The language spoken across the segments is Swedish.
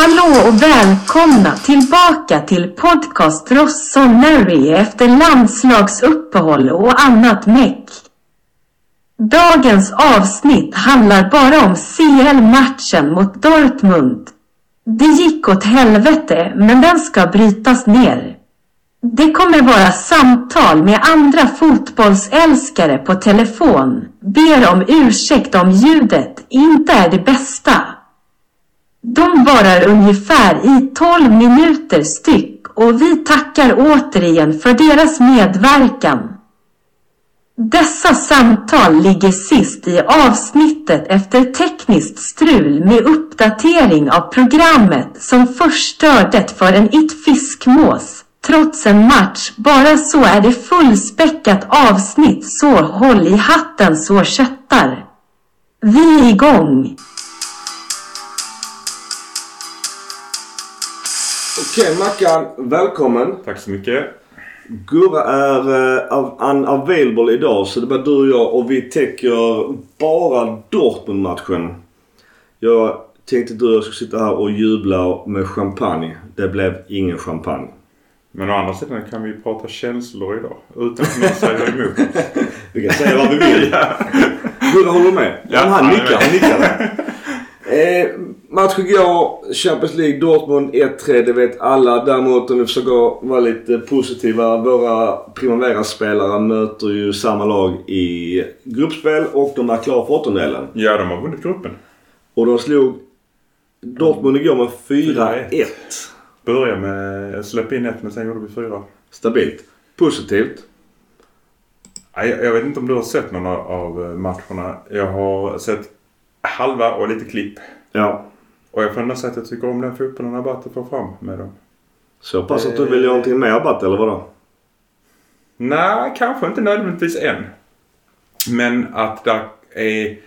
Hallå och välkomna tillbaka till podcast Rossoneri efter landslagsuppehåll och annat meck. Dagens avsnitt handlar bara om CL-matchen mot Dortmund. Det gick åt helvete men den ska brytas ner. Det kommer vara samtal med andra fotbollsälskare på telefon. Ber om ursäkt om ljudet inte är det bästa. De varar ungefär i 12 minuter styck och vi tackar återigen för deras medverkan. Dessa samtal ligger sist i avsnittet efter tekniskt strul med uppdatering av programmet som förstörde för en it fiskmås. Trots en match, bara så är det fullspäckat avsnitt så håll i hatten så köttar. Vi är igång! Okej Mackan, välkommen. Tack så mycket. Gurra är uh, unavailable idag så det bara du och jag och vi täcker bara Dortmund-matchen. Jag tänkte du och jag skulle sitta här och jubla med champagne. Det blev ingen champagne. Men å andra sidan kan vi prata känslor idag utan att någon säger emot oss. Vi kan säga vad vi vill. Gurra håller med. Ja, han, han nickar. Han nickar. Eh, match igår. Champions League Dortmund 1-3. Det vet alla. Däremot om vi försöker vara lite positiva. Våra Primavera-spelare möter ju samma lag i gruppspel och de är klara för åttondelen. ja, de har vunnit gruppen. Och de slog Dortmund igår med 4-1. 4-1. Börja med släpp in ett men sen gjorde vi fyra. Stabilt. Positivt. Jag vet inte om du har sett någon av matcherna. Jag har sett halva och lite klipp. Ja. Och jag får ändå säga att jag tycker om den fotbollen Abate får fram med dem. Så pass att du vill göra någonting med Abbat eller vadå? Nej, kanske inte nödvändigtvis än. Men att det är...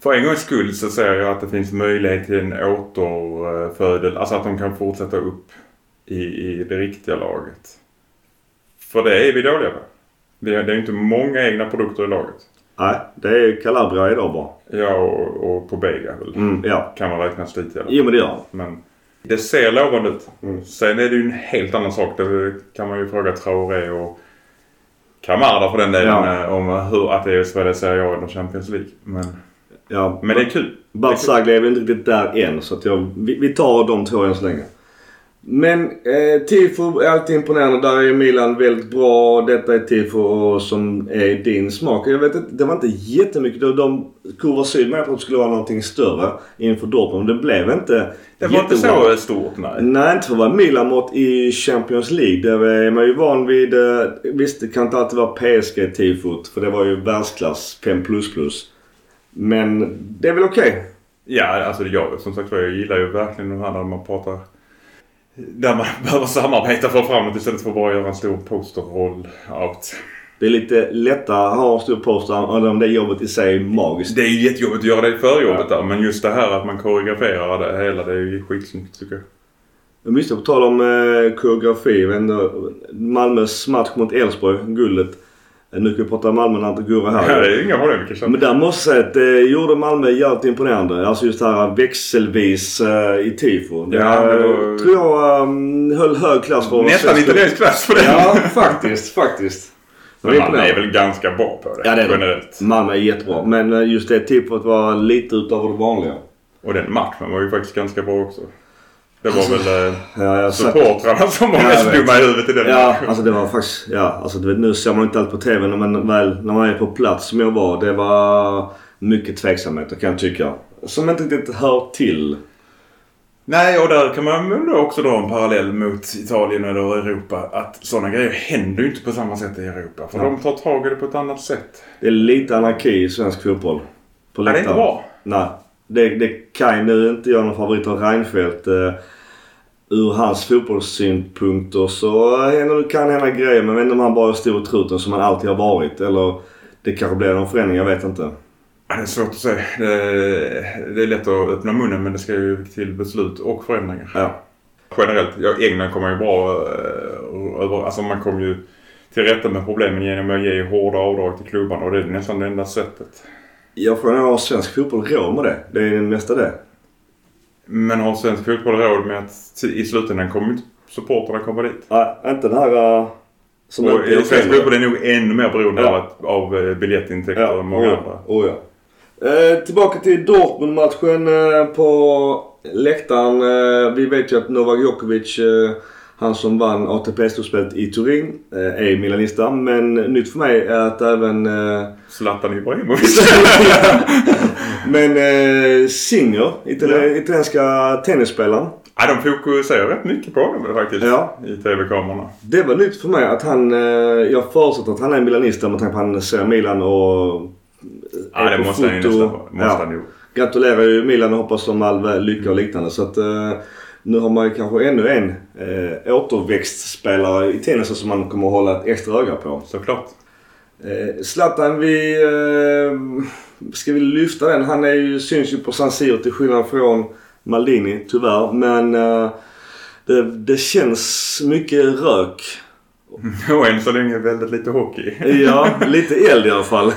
För en gångs skull så ser jag att det finns möjlighet till en återfödel. Alltså att de kan fortsätta upp i, i det riktiga laget. För det är vi dåliga på. Det är, det är inte många egna produkter i laget. Nej, det är Calabria idag bara. Ja, och, och på Bega väl. Mm, ja. Kan man räknas dit i alla fall. Jo men det gör. Men det ser lovande ut. Mm. Sen är det ju en helt annan sak. Det kan man ju fråga Traoré och Kamada för den delen. Ja. eh, Om hur att det är spela Serie A eller Champions League. Men, Ja, men det är kul. Barzagli är väl inte riktigt där än så att jag, vi, vi tar de två än så länge. Men eh, Tifo är alltid imponerande. Där är Milan väldigt bra. Detta är Tifo som är din smak. Jag vet inte, det var inte jättemycket. De, de Syd menade på att det skulle vara någonting större inför Dortmund. Det blev inte Det var inte så stort nej. Nej, inte för att vara Milan-mått i Champions League. Där är man ju van vid... eh, Visst, det kan inte alltid vara PSG-tifot. För det var ju världsklass 5++. Men det är väl okej. Ja, alltså jag som sagt var, jag gillar ju verkligen de här när man pratar där man behöver samarbeta för att få fram det istället för att bara göra en stor poster-roll-out. Det är lite lättare att ha en stor poster om det jobbet i sig är magiskt. Det är ju jättejobbigt att göra det i förjobbet där. Men just det här att man koreograferar det hela, det är ju skitsnyggt tycker jag. Men visst, på tal om eh, koreografi. Malmös match mot Elfsborg, guldet. Eh, Nu kan vi prata Malmö när inte Gurra här. Ja, det är inga problem. Men där måste jag säga att det gjorde Malmö jävligt imponerande. Alltså just det här växelvis eh, i tifo. Det Ja, eh, då- tror jag um, höll hög klass för Nästan italiensk klass på det. Ja, faktiskt. Faktiskt. Men man är väl ganska bra på det. Ja, det är generellt. Malmö är jättebra. Men eh, just det tifot var lite utöver det vanliga. Och den matchen var ju faktiskt ganska bra också. Det var väl eh, Ja, jag supportrarna som var mest dumma i huvudet i den Ja, matchen. alltså det var faktiskt... Ja, alltså du vet, nu ser man inte allt på TV men väl när man är på plats som jag var. Det var mycket tveksamheter kan jag tycka. Som inte riktigt hör till. Nej, och där kan man då också dra en parallell mot Italien eller Europa. Att sådana grejer händer ju inte på samma sätt i Europa. För Ja. de tar tag i det på ett annat sätt. Det är lite anarki i svensk fotboll. På Ja, det är inte läktaren. bra. Nej. Det, det kan nu inte jag någon favorit av Reinfeldt. Eh, ur hans fotbollssynpunkter så händer- kan hända grejer men jag vet inte om han bara är stor truten som han alltid har varit. Eller det kanske blir någon förändring, jag vet inte. Det är svårt att säga. Det, det är lätt att öppna munnen men det ska ju till beslut och förändringar. Ja. Generellt, ja, England kommer ju bra eh, över... Alltså man kommer ju till rätta med problemen genom att ge hårda avdrag till klubbarna och det är nästan det enda sättet. Jag frågar har svensk fotboll råd med det? Det är nästa det. Men har svensk fotboll råd med att i slutändan kommer inte supportrarna komma dit? Nej, inte den här... Uh, som Och är svensk fotboll är nog ännu mer beroende Ja. av, av eh, biljettintäkter Ja, än många oh, andra. oh, ja. Eh, tillbaka till Dortmund-matchen eh, på läktaren. Eh, vi vet ju att Novak Djokovic, eh, han som vann ATP-slutspelet i Turin, eh, är milanista. Men nytt för mig är att även eh, Zlatan Ibrahimovic. men eh, Singer, itali- Ja. italienska tennisspelaren. ja, de fokuserar rätt mycket på honom faktiskt. Ja. I TV-kamerorna. Det var nytt för mig att han, eh, jag förutsätter att han är milanist med tanke på att han ser Milan och Ja, är det måste han ju foto. nästan vara. Måste Ja. han ju. gratulerar ju Milan och hoppas dem all lycka och liknande. Så att eh, nu har man ju kanske ännu en eh, återväxtspelare i tennis som man kommer att hålla ett extra öga på. Såklart. Eh, Zlatan, vi... Eh, ska vi lyfta den? Han är ju, syns ju på San Siro till skillnad från Maldini tyvärr. Men eh, det, det känns mycket rök. Och än så länge väldigt lite hockey. Ja, lite eld i alla fall.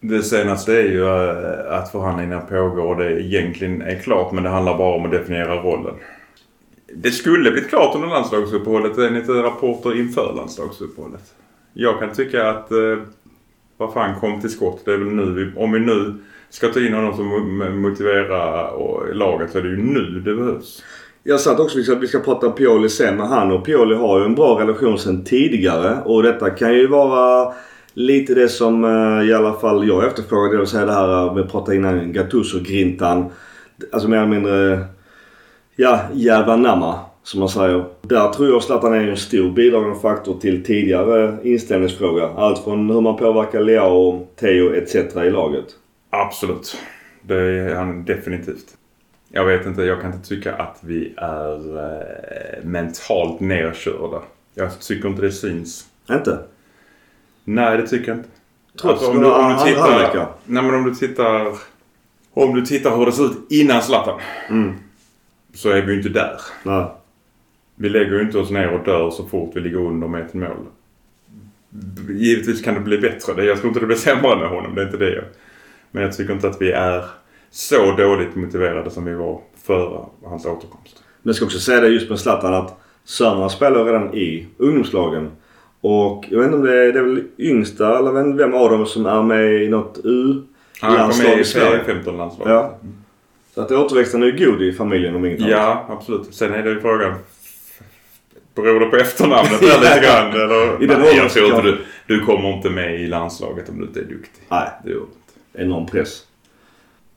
Det senaste är ju eh, att förhandlingarna pågår och det egentligen är klart men det handlar bara om att definiera rollen. Det skulle blivit klart under landslagsuppehållet enligt rapporter inför landslagsuppehållet. Jag kan tycka att eh, vad fan kom till skott. Det är väl nu vi, om vi nu ska ta in honom som motiverar och laget så är det ju nu det behövs. Jag satt också liksom att vi ska prata om Pioli sen men han och Pioli har ju en bra relation sen tidigare och detta kan ju vara lite det som eh, i alla fall jag efterfrågade. Det vill säga det här med att prata innan Gattuso-grintan. Alltså mer eller mindre ja, jävla namma som man säger. Där tror jag Zlatan är en stor bidragande faktor till tidigare inställningsfråga. Allt från hur man påverkar Leao, Theo etc. i laget. Absolut. Det är han definitivt. Jag vet inte, jag kan inte tycka att vi är eh, mentalt nerkörda. Jag tycker inte det syns. Inte? Nej, det tycker jag inte. Trots om, du, om, du tittar, nej, men om du tittar... Om du tittar hur det ser ut innan Zlatan. Mm. Så är vi ju inte där. Nej. Vi lägger ju inte oss ner och dör så fort vi ligger under med ett mål. Givetvis kan det bli bättre. Jag tror inte det blir sämre med honom. Det är inte det. jag- Men jag tycker inte att vi är så dåligt motiverade som vi var före hans återkomst. Men jag ska också säga det just med Zlatan att sönerna spelar redan i ungdomslagen. Och jag vet inte om det är, det är väl yngsta eller vem av dem som är med i något U Han kom landslag med i i Sverige. 15-landslag. Ja. Så att återväxten är ju god i familjen om inget annat. Ja, absolut. Sen är det ju frågan. Beror det på efternamnet där lite grann? Eller? I den Nej, jag tror inte du, du kommer inte med i landslaget om du inte är duktig. Nej, Det gör inte. enorm press.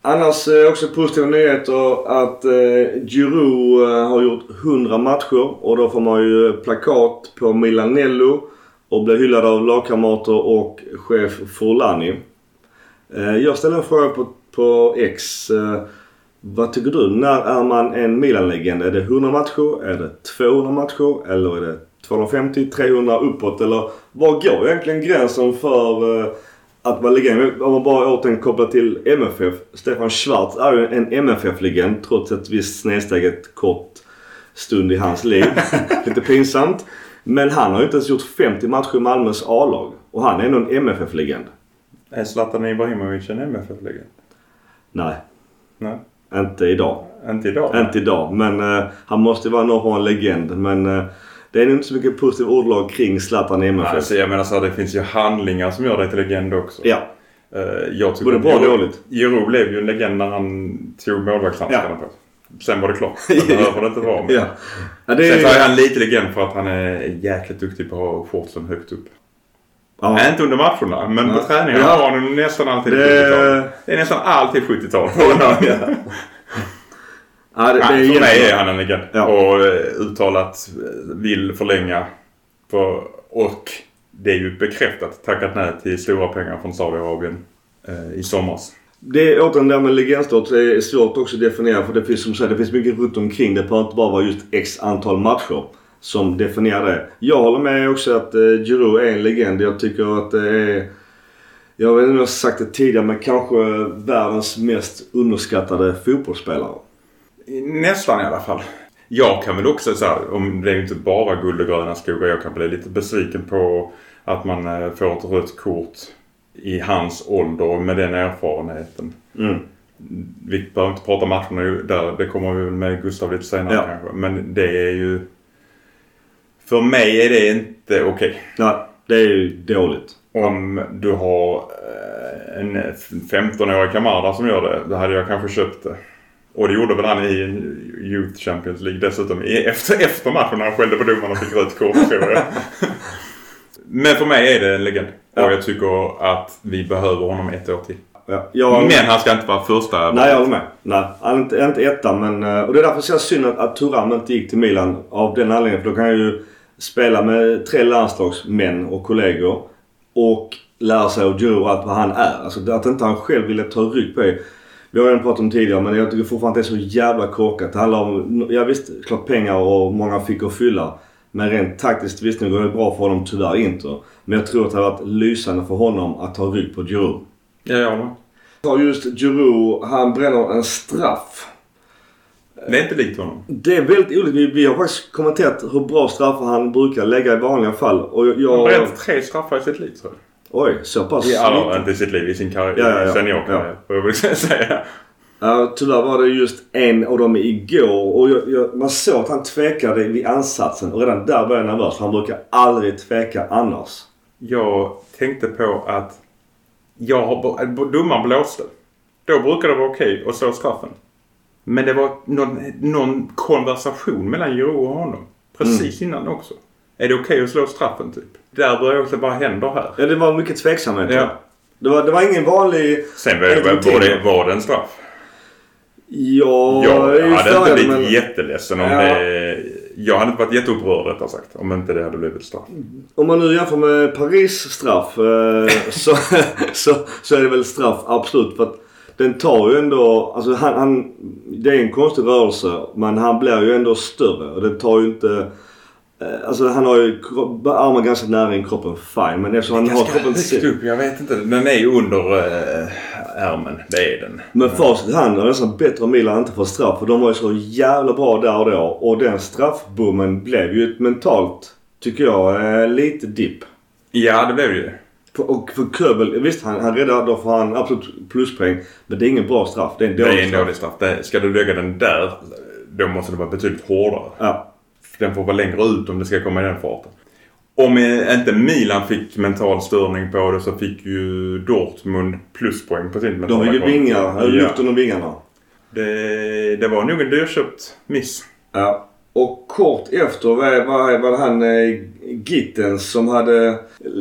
Annars eh, också positiva nyheter att eh, Giroud eh, har gjort 100 matcher och då får man ju plakat på Milanello och blir hyllad av lagkamrater och chef Forlani. Eh, jag ställde en fråga på, på X. Eh, vad tycker du? När är man en Milan-legend? Är det 100 matcher? Är det 200 matcher? Eller är det 250, 300 uppåt? Eller var går egentligen gränsen för eh, att vara legend? Om man bara återigen kopplar till MFF. Stefan Schwarz är ju en MFF-legend trots ett visst snedsteget kort stund i hans liv. Lite pinsamt. Men han har ju inte ens gjort 50 matcher i Malmös A-lag. Och han är ändå en MFF-legend. Är Zlatan Ibrahimovic en MFF-legend? Nej, Nej, inte idag. inte idag. Inte idag. Men eh, han måste ju vara någon av legend. Men eh, det är nog inte så mycket positiva ordlag kring Zlatan i MFF. Alltså, jag menar så här, det finns ju handlingar som gör dig till legend också. Ja. Eh, jag tycker Både bra och dåligt. Giroud blev ju en legend när han tog målvaktshandskarna Ja. på. Sen var det klart. Det behöver det inte vara. Men Ja. ja det Sen så är är, han lite legend för att han är jäkligt duktig på att ha shortsen högt upp. Ja. Nej, inte under matcherna, men Ja. på träningarna Ja. har han nästan alltid Det- 70-tal. Det är nästan alltid 70-tal på honom. ja. Ja, det, det är Nej, för mig är han en legend. Ja. Och eh, uttalat eh, vill förlänga. På, och det är ju bekräftat. Tackat nej till stora pengar från Saudiarabien eh, i somras. Det är återigen det här med legendstatus är svårt också att definiera för det finns som sagt det finns mycket runt omkring. Det behöver inte bara vara just x antal matcher som definierar det. Jag håller med också att eh, Giroud är en legend. Jag tycker att det är... Jag vet inte om jag har sagt det tidigare men kanske världens mest underskattade fotbollsspelare. Nästan i alla fall. Jag kan väl också säga, om det är inte bara guld och gröna skogar. Jag kan bli lite besviken på att man eh, får ett rött kort i hans ålder med den erfarenheten. Mm. vi behöver inte prata matcherna ju där. Det kommer vi väl med Gustav lite senare Ja. kanske. Men det är ju... För mig är det inte okej. Nej, det är ju dåligt. Om du har eh, en 15-årig Kamara som gör det, då hade jag kanske köpt det. Och det gjorde väl han i Youth Champions League dessutom. Efter, efter matchen när han skällde på domaren och fick rött kort tror jag. Men för mig är det en legend. Ja. Och jag tycker att vi behöver honom ett år till. Ja, jag, Men han ska inte vara första. Nej, jag håller med. Nej, han är inte, inte etta men... eh, Och det är därför så synd att, att Thuram inte gick till Milan av den anledningen. För då kan jag ju spela med tre landslagsmän och kollegor. Och lära sig av Giroud allt vad han är. Alltså att inte han själv ville ta rygg på det. Vi har redan pratat om tidigare men jag tycker fortfarande att det är så jävla korkat. Det handlar om, ja visst, klart pengar och många fick att fylla. Men rent taktiskt, visst nu går det bra för honom tyvärr inte. Men jag tror att det har varit lysande för honom att ta rygg på Giroud. Ja, jag med. Just Giroud, han bränner en straff. Det är inte likt honom. Det är väldigt olika. Vi, vi har faktiskt kommenterat hur bra straffar han brukar lägga i vanliga fall. Och jag... Han bränt tre straffar i sitt liv tror jag. Oj, så pass alla, lite. inte i sitt liv, i sin karriär. Ja, ja, ja. Seniorkarriär. Får jag väl säga. Ja, tyvärr var det just en av dem igår och jag, jag, man såg att han tvekade vid ansatsen och redan där blev jag nervös han brukar aldrig tveka annars. Jag tänkte på att jag har, domaren blåste. Då brukar det vara okej att slå straffen. Men det var någon, någon konversation mellan Giroud och honom. Precis innan också. Är det okej att slå straffen typ? Där började jag också, vad händer här? Ja, det var mycket tveksamhet. Ja. Det, var, det var ingen vanlig... Sen var, var, det, var det en straff? Ja, Jag hade inte blivit men- jätteledsen om Ja. det... Jag hade inte varit jätteupprörd rättare sagt. Om inte det hade blivit straff. Om man nu jämför med Paris straff eh, så, så, så är det väl straff absolut. För att den tar ju ändå, alltså han, han, det är en konstig rörelse men han blir ju ändå större och det tar ju inte, eh, alltså han har ju armen ganska nära in kroppen, fine. Men eftersom han har kroppen högt upp. Jag vet inte. Den är ju under äh, ärmen. Det är den. Men facit hand är nästan bättre om Milan inte får straff för de var ju så jävla bra där och då. Och den straffbommen blev ju ett mentalt, tycker jag, eh, lite dipp. Ja, det blev det ju. Och för Köbel, visst han, han räddar, då får han absolut pluspoäng. Men det är ingen bra straff. Det är en Det dålig är en straff. dålig straff. Det, ska du lägga den där, då måste det vara betydligt hårdare. Ja. Den får vara längre ut om det ska komma i den farten. Om eh, inte Milan fick mental störning på det så fick ju Dortmund pluspoäng på sin De mentala har ju konto. vingar, lyft under vingarna. Det, det var nog en dyrköpt miss. Ja. Och kort efter var, var, var det han eh, Gittens som hade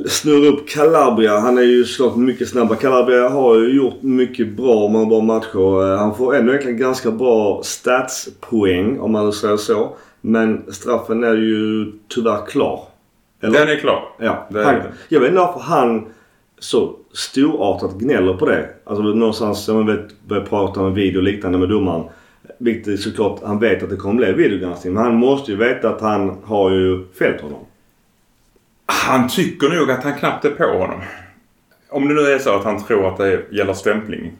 snurrat upp Calabria. Han är ju såklart mycket snabbare. Calabria har ju gjort mycket bra med bra matcher. Eh, Han får ändå egentligen ganska bra statspoäng om man säger så. Men straffen är ju tyvärr klar. Eller? Den är klar. Ja. Är Han, jag vet inte varför han så storartat gnäller på det. Alltså någonstans, om man vet, börjar prata om video och liknande med domaren. Vilket såklart, han vet att det kommer bli videogranskning. Men han måste ju veta att han har ju fällt honom. Han tycker nog att han knappt är på honom. Om det nu är så att han tror att det gäller stämpling.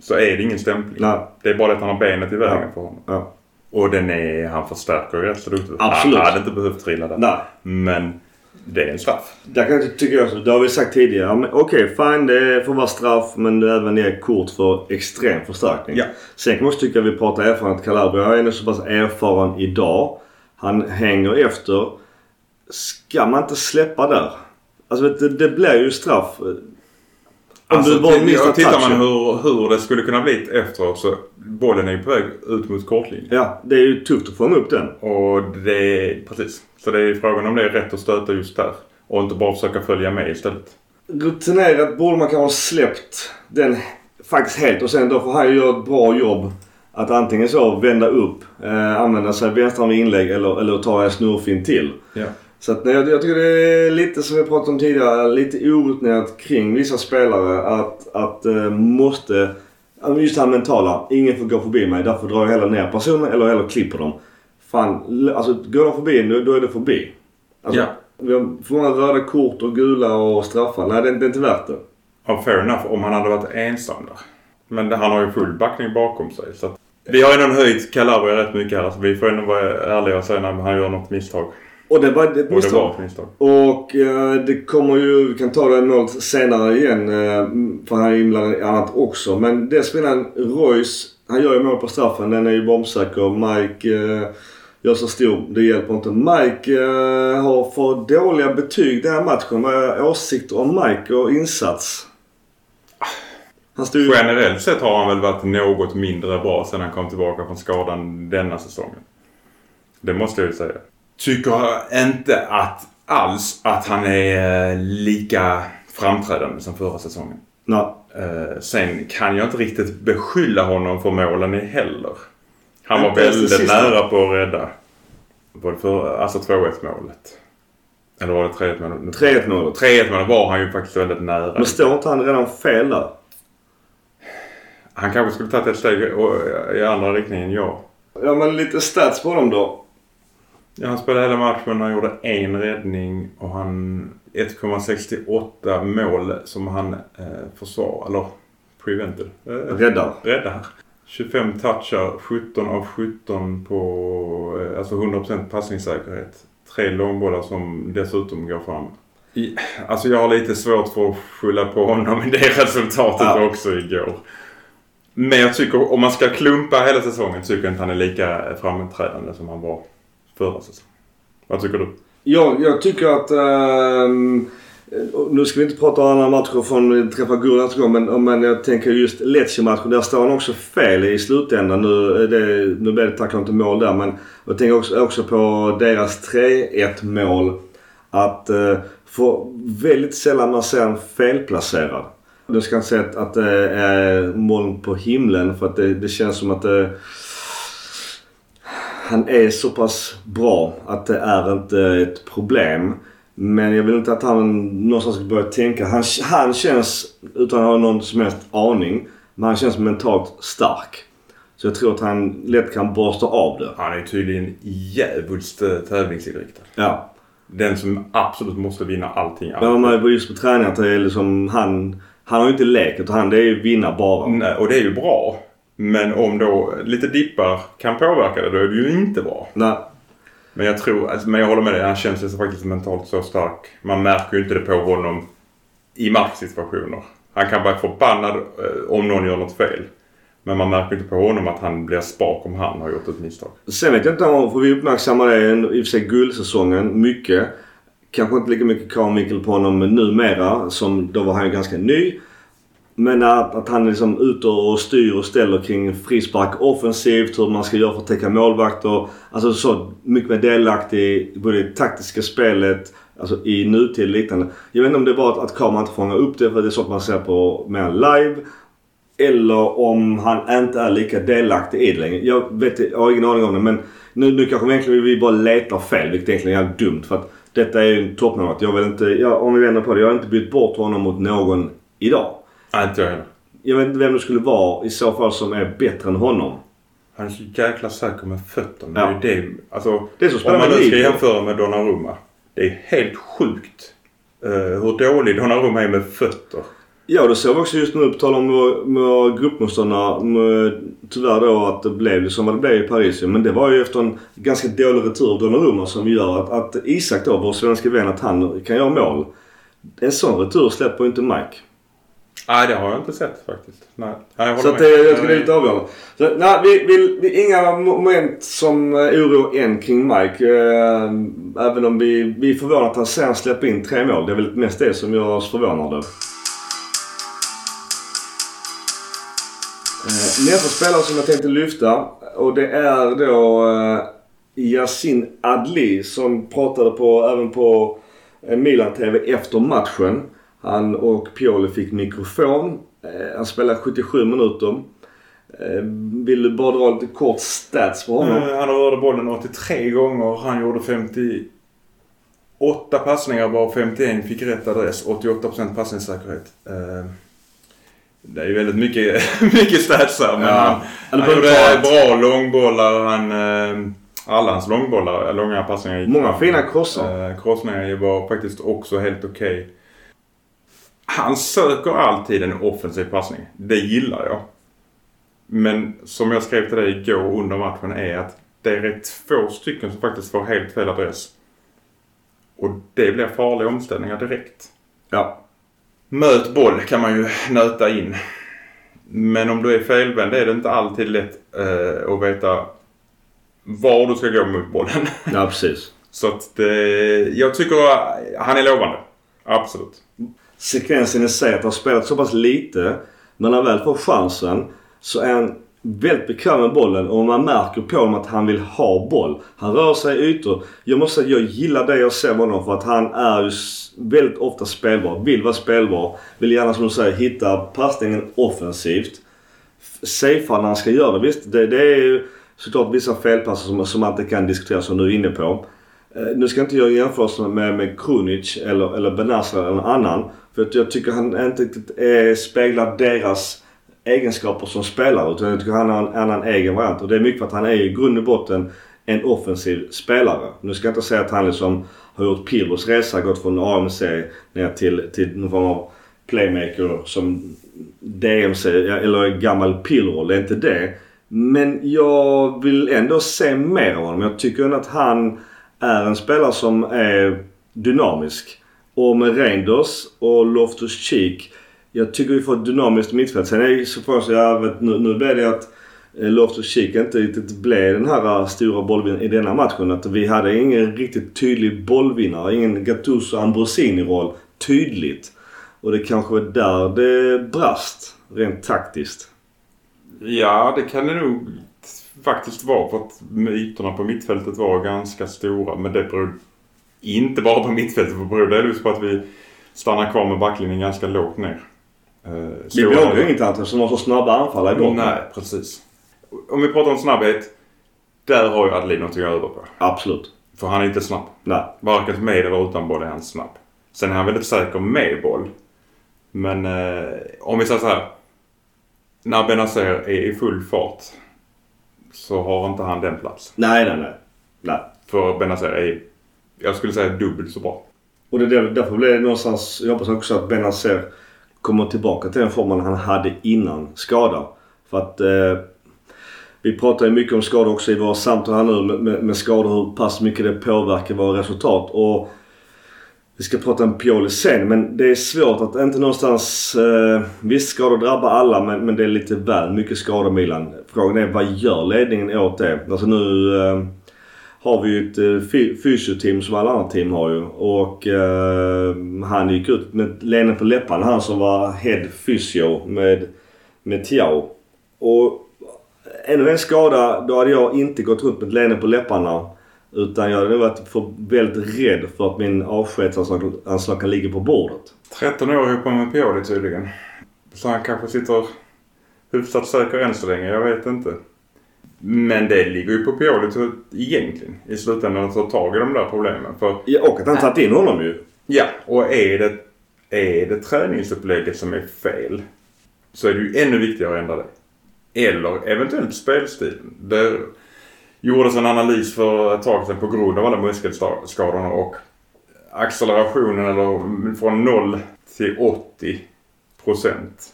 Så är det ingen stämpling. Nej. Det är bara det att han har benet i vägen Ja. för honom. Ja. Och den är, han förstärker ju rätt så duktigt. Absolut. Han hade inte behövt trilla där. Nej. Men det är en straff. Där kan jag tycka jag så. Det har vi sagt tidigare. Ja, Okej, fine. Det får vara straff. Men det är även är kort för extrem förstärkning. Ja. Sen kan man också tycka att vi pratar erfarenhet. Calabria är ändå så pass erfaren idag. Han hänger efter. Ska man inte släppa där? Alltså du, det blir ju straff. Om Alltså, du bara missar tittar man hur, hur det skulle kunna bli efteråt så bollen är ju på väg ut mot kortlinjen. Ja, det är ju tufft att fånga upp den. Och det är precis. Så det är frågan om det är rätt att stöta just där. Och inte bara försöka följa med istället. Rutinerat borde man kanske ha släppt den faktiskt helt och sen då får han ju göra ett bra jobb. Att antingen så vända upp, eh, använda sig vänstra med inlägg eller, eller ta en snurrfin till. Ja. Så att, jag, jag tycker det är lite som vi pratade om tidigare, lite orutinerat kring vissa spelare att, att eh, måste, just det här mentala, ingen får gå förbi mig därför drar jag hellre ner personen eller hellre klipper dem. Fan, alltså går de förbi nu då är det förbi. Alltså, Ja. Vi har för många röda kort och gula och straffar. Nej det, är- det är inte värt det. Ja, fair enough om han hade varit ensam där. Men det- han har ju full backning bakom sig. Så att, vi har ju ändå höjt Calabria rätt mycket här. Så vi får ändå vara ärliga och säga när han gör något misstag. Och det var ett Och det var misstag. Och eh, det kommer ju, vi kan ta det målet senare igen eh, för han är inblandad i annat också. Men den spelaren Royce, han gör ju mål på straffen. Den är ju bombsäker. Mike eh, gör så stor, det hjälper inte. Mike eh, har för dåliga betyg den här matchen. Vad är åsikter om Mike och insats? Ju... Generellt sett har han väl varit något mindre bra sedan han kom tillbaka från skadan denna säsongen. Det måste jag ju säga. Tycker inte att alls att han är eh, lika framträdande som förra säsongen. Nej. Eh, sen kan jag inte riktigt beskylla honom för målen i heller. Han var väldigt nära på att rädda. Var det för, alltså 2-1 målet. Eller var det 3-1 målet? 3-1 målet. 3-1 målet var han ju faktiskt väldigt nära. Men står inte han redan fel där? Han kanske skulle tagit ett steg i andra riktningen, ja. Ja men lite stats på dem då. Ja, han spelade hela matchen. Han gjorde en räddning och han 1,68 mål som han eh, försvar eller prevented. Eh, Räddar. räddar. 25 touchar, 17 av 17 på eh, alltså 100% passningssäkerhet. Tre långbollar som dessutom går fram. I, alltså jag har lite svårt för att skylla på honom i det resultatet Ja. också igår. Men jag tycker om man ska klumpa hela säsongen tycker jag inte han är lika framträdande som han var förra alltså. säsongen. Vad tycker du? Jag, jag tycker att... ehm, nu ska vi inte prata om andra matcher från träffa Gurra nästa gång men, men jag tänker just Lecce-matchen. Där står han också fel i slutändan. Nu, det, nu blev det tack vare inte mål där men jag tänker också, också på deras 3-1 mål. Att eh, för väldigt sällan man ser en felplacerad. Jag ska inte säga att, att det är moln på himlen för att det, det känns som att det han är så pass bra att det är inte ett problem. Men jag vill inte att han någonstans ska börja tänka. Han, han känns, utan att ha någon som helst aning, men han känns mentalt stark. Så jag tror att han lätt kan borsta av det. Han är tydligen eh, tävlingsinriktad. Ja. Den som absolut måste vinna allting. Men om man just på träningen att det är liksom han... Han har ju inte lekt utan han det är ju vinna bara. Nej, och det är ju bra. Men om då lite dippar kan påverka det, då är det ju inte bra. Nej. Men jag tror, alltså, men jag håller med dig. Han känns ju faktiskt mentalt så stark. Man märker ju inte det på honom i matchsituationer. Han kan vara förbannad eh, om någon gör något fel. Men man märker inte på honom att han blir spak om han har gjort ett misstag. Sen vet jag inte om, för vi uppmärksammar det i och för sig guldsäsongen mycket. Kanske inte lika mycket Carl Mikkel på honom numera som då var han ju ganska ny. Men att, att han är liksom ute och styr och ställer kring frispark offensivt, hur man ska göra för att täcka målvakter. Alltså så mycket mer delaktig i både det taktiska spelet, alltså i nutid och liknande. Jag vet inte om det var att, att kameran inte fångar upp det för det är sånt man ser på mer live. Eller om han inte är lika delaktig i det längre. Jag, vet, jag har ingen aning om det men nu, nu kanske vi egentligen vi bara letar fel vilket egentligen är dumt för att detta är ju en toppmålvakt. Jag vill inte, jag, om vi vänder på det, jag har inte bytt bort honom mot någon idag. Nej, inte jag heller. Jag vet inte vem det skulle vara i så fall som är bättre än honom. Han är så jäkla säker med fötterna. Det är Ja. ju det. Alltså, Det är spela om man nu ska jämföra med Donnarumma. Det är helt sjukt uh, hur dålig Donnarumma är med fötter. Ja, det såg vi också just nu på tal om vår- våra gruppmotståndare. Tyvärr då att det blev som vad det blev i Paris. Men det var ju efter en ganska dålig retur av Donnarumma som gör att, att Isak då, vår svenska vän, att han kan göra mål. En sån retur släpper ju inte Mike. Nej, det har jag inte sett faktiskt. Nej, Nej, jag Så att med. det, jag tror det är lite avgörande. Så, nej, vi, vi, vi, inga moment som eh, oroar än kring Mike. Eh, även om vi, vi är förvånade att han sen släpper in tre mål. Det är väl mest det som gör oss förvånade. Eh, nästa spelare som jag tänkte lyfta och det är då eh, Yasin Adli som pratade på, även på Milan TV efter matchen. Han och Pioli fick mikrofon. Eh, han spelade 77 minuter. Eh, vill du bara dra lite kort stats på honom? Eh, Han rörde bollen 83 gånger. Han gjorde 58 passningar varav 51 fick rätt adress. 88% passningssäkerhet. Det är ju väldigt mycket, mycket stats här. Men Ja. han, han gjorde bra långbollar. Han, alla hans långbollar, långa passningar gick Många fina krossar. Krossningar var faktiskt också helt okej. Han söker alltid en offensiv passning. Det gillar jag. Men som jag skrev till dig igår under matchen är att det är två stycken som faktiskt får helt fel adress. Och det blir farliga omställningar direkt. Ja. Möt boll kan man ju nöta in. Men om du är felvänd är det inte alltid lätt eh, att veta var du ska gå mot bollen. Ja, precis. Så att det, jag tycker han är lovande. Absolut. Sekvensen i sig att han har spelat så pass lite. Men när han väl får chansen så är han väldigt bekväm med bollen och man märker på honom att han vill ha boll. Han rör sig i ytor. Jag måste säga att jag gillar det jag ser med honom för att han är ju väldigt ofta spelbar. Vill vara spelbar. Vill gärna som du säger hitta passningen offensivt. Safear Safea när han ska göra det. Visst, det, det är ju såklart vissa felpassar som, som man inte kan diskutera som du är inne på. Eh, nu ska inte jag jämföra med, med Krunic eller, eller Benazir eller någon annan. För att jag tycker han inte riktigt eh, speglar deras egenskaper som spelare. Utan jag tycker han har en annan egen variant. Och det är mycket för att han är i grund och botten en offensiv spelare. Nu ska jag inte säga att han liksom har gjort Pirlos resa, gått från AMC ner till, till någon form av playmaker som DMC eller gammal Pirlo. Det är inte det. Men jag vill ändå se mer av honom. Jag tycker ändå att han är en spelare som är dynamisk. Och med Reinders och Loftus Cheek. Jag tycker vi får ett dynamiskt mittfält. Sen är det så för sig, jag vet, nu, nu blev det att eh, Loftus Cheek inte riktigt blev den här eh, stora bollvinnaren i denna matchen. Att vi hade ingen riktigt tydlig bollvinnare. Ingen Gattuso Ambrosini-roll tydligt. Och det kanske var där det brast. Rent taktiskt. Ja, det kan det nog faktiskt vara för att ytorna på mittfältet var ganska stora. Men det beror inte bara på mittfältet. Det beror delvis på att vi stannar kvar med backlinjen ganska lågt ner. Eh, Vi vågar ju inget annat eftersom de har så snabba anfallare i botten. Nej, precis. Om vi pratar om snabbhet. Där har ju Adelin något att göra över på. Absolut. För han är inte snabb. Nej. Varken med eller utan boll är han snabb. Sen är han väldigt säker med boll. Men eh, om vi säger så här. När Benazer är i full fart så har inte han den platsen. Nej, nej, nej. nej. För Benazer är, jag skulle säga dubbelt så bra. Och det är där- därför blir det någonstans... Jag hoppas också att Benazer kommer tillbaka till den formen han hade innan skada. För att... Eh, vi pratar ju mycket om skador också i våra samtal här nu med, med, med skador. Hur pass mycket det påverkar våra resultat. Och vi ska prata om Pioli sen men det är svårt att inte någonstans... Eh, visst skador drabbar alla men, men det är lite väl mycket skador Milan. Frågan är vad gör ledningen åt det? Alltså nu... Eh, har vi ju ett eh, fysioteam som alla andra team har ju. Och eh, han gick ut med leenden på läpparna han som var head physio med, med Tiao. Och ännu en skada då hade jag inte gått runt med ett leende på läpparna. Utan jag nog varit för väldigt rädd för att min avskedsanslag kan ligga på bordet. 13 år ihop med Pioli tydligen. Så han kanske sitter hyfsat säker än så länge. Jag vet inte. Men det ligger ju på Pioli till, egentligen i slutändan att ta tag i de där problemen. För Ja, och att han tagit in honom ju. Ja, och är det, är det träningsupplägget som är fel så är det ju ännu viktigare att ändra det. Eller eventuellt spelstilen. Det gjordes en analys för ett tag sedan på grund av alla muskelskadorna och accelerationen eller från 0 till 80 procent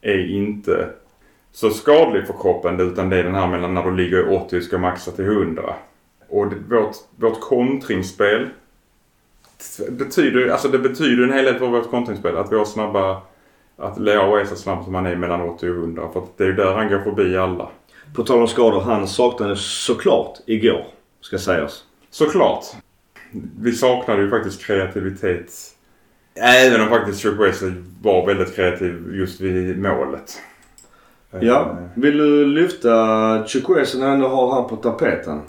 är inte så skadlig för kroppen utan det är den här mellan när du ligger i 80 och ska maxa till 100. Och vårt, vårt kontringsspel betyder, alltså det betyder en hel del för vårt kontringsspel. Att vi har snabba... Att Leao är så snabb som han är mellan 80 och 100. För att det är ju där han går förbi alla. På tal om skador, han saknade såklart igår. Ska sägas. Såklart. Vi saknade ju faktiskt kreativitet. Även om faktiskt Chukwueze var väldigt kreativ just vid målet. Ja, vill du lyfta Chukwueze när ändå har han på tapeten?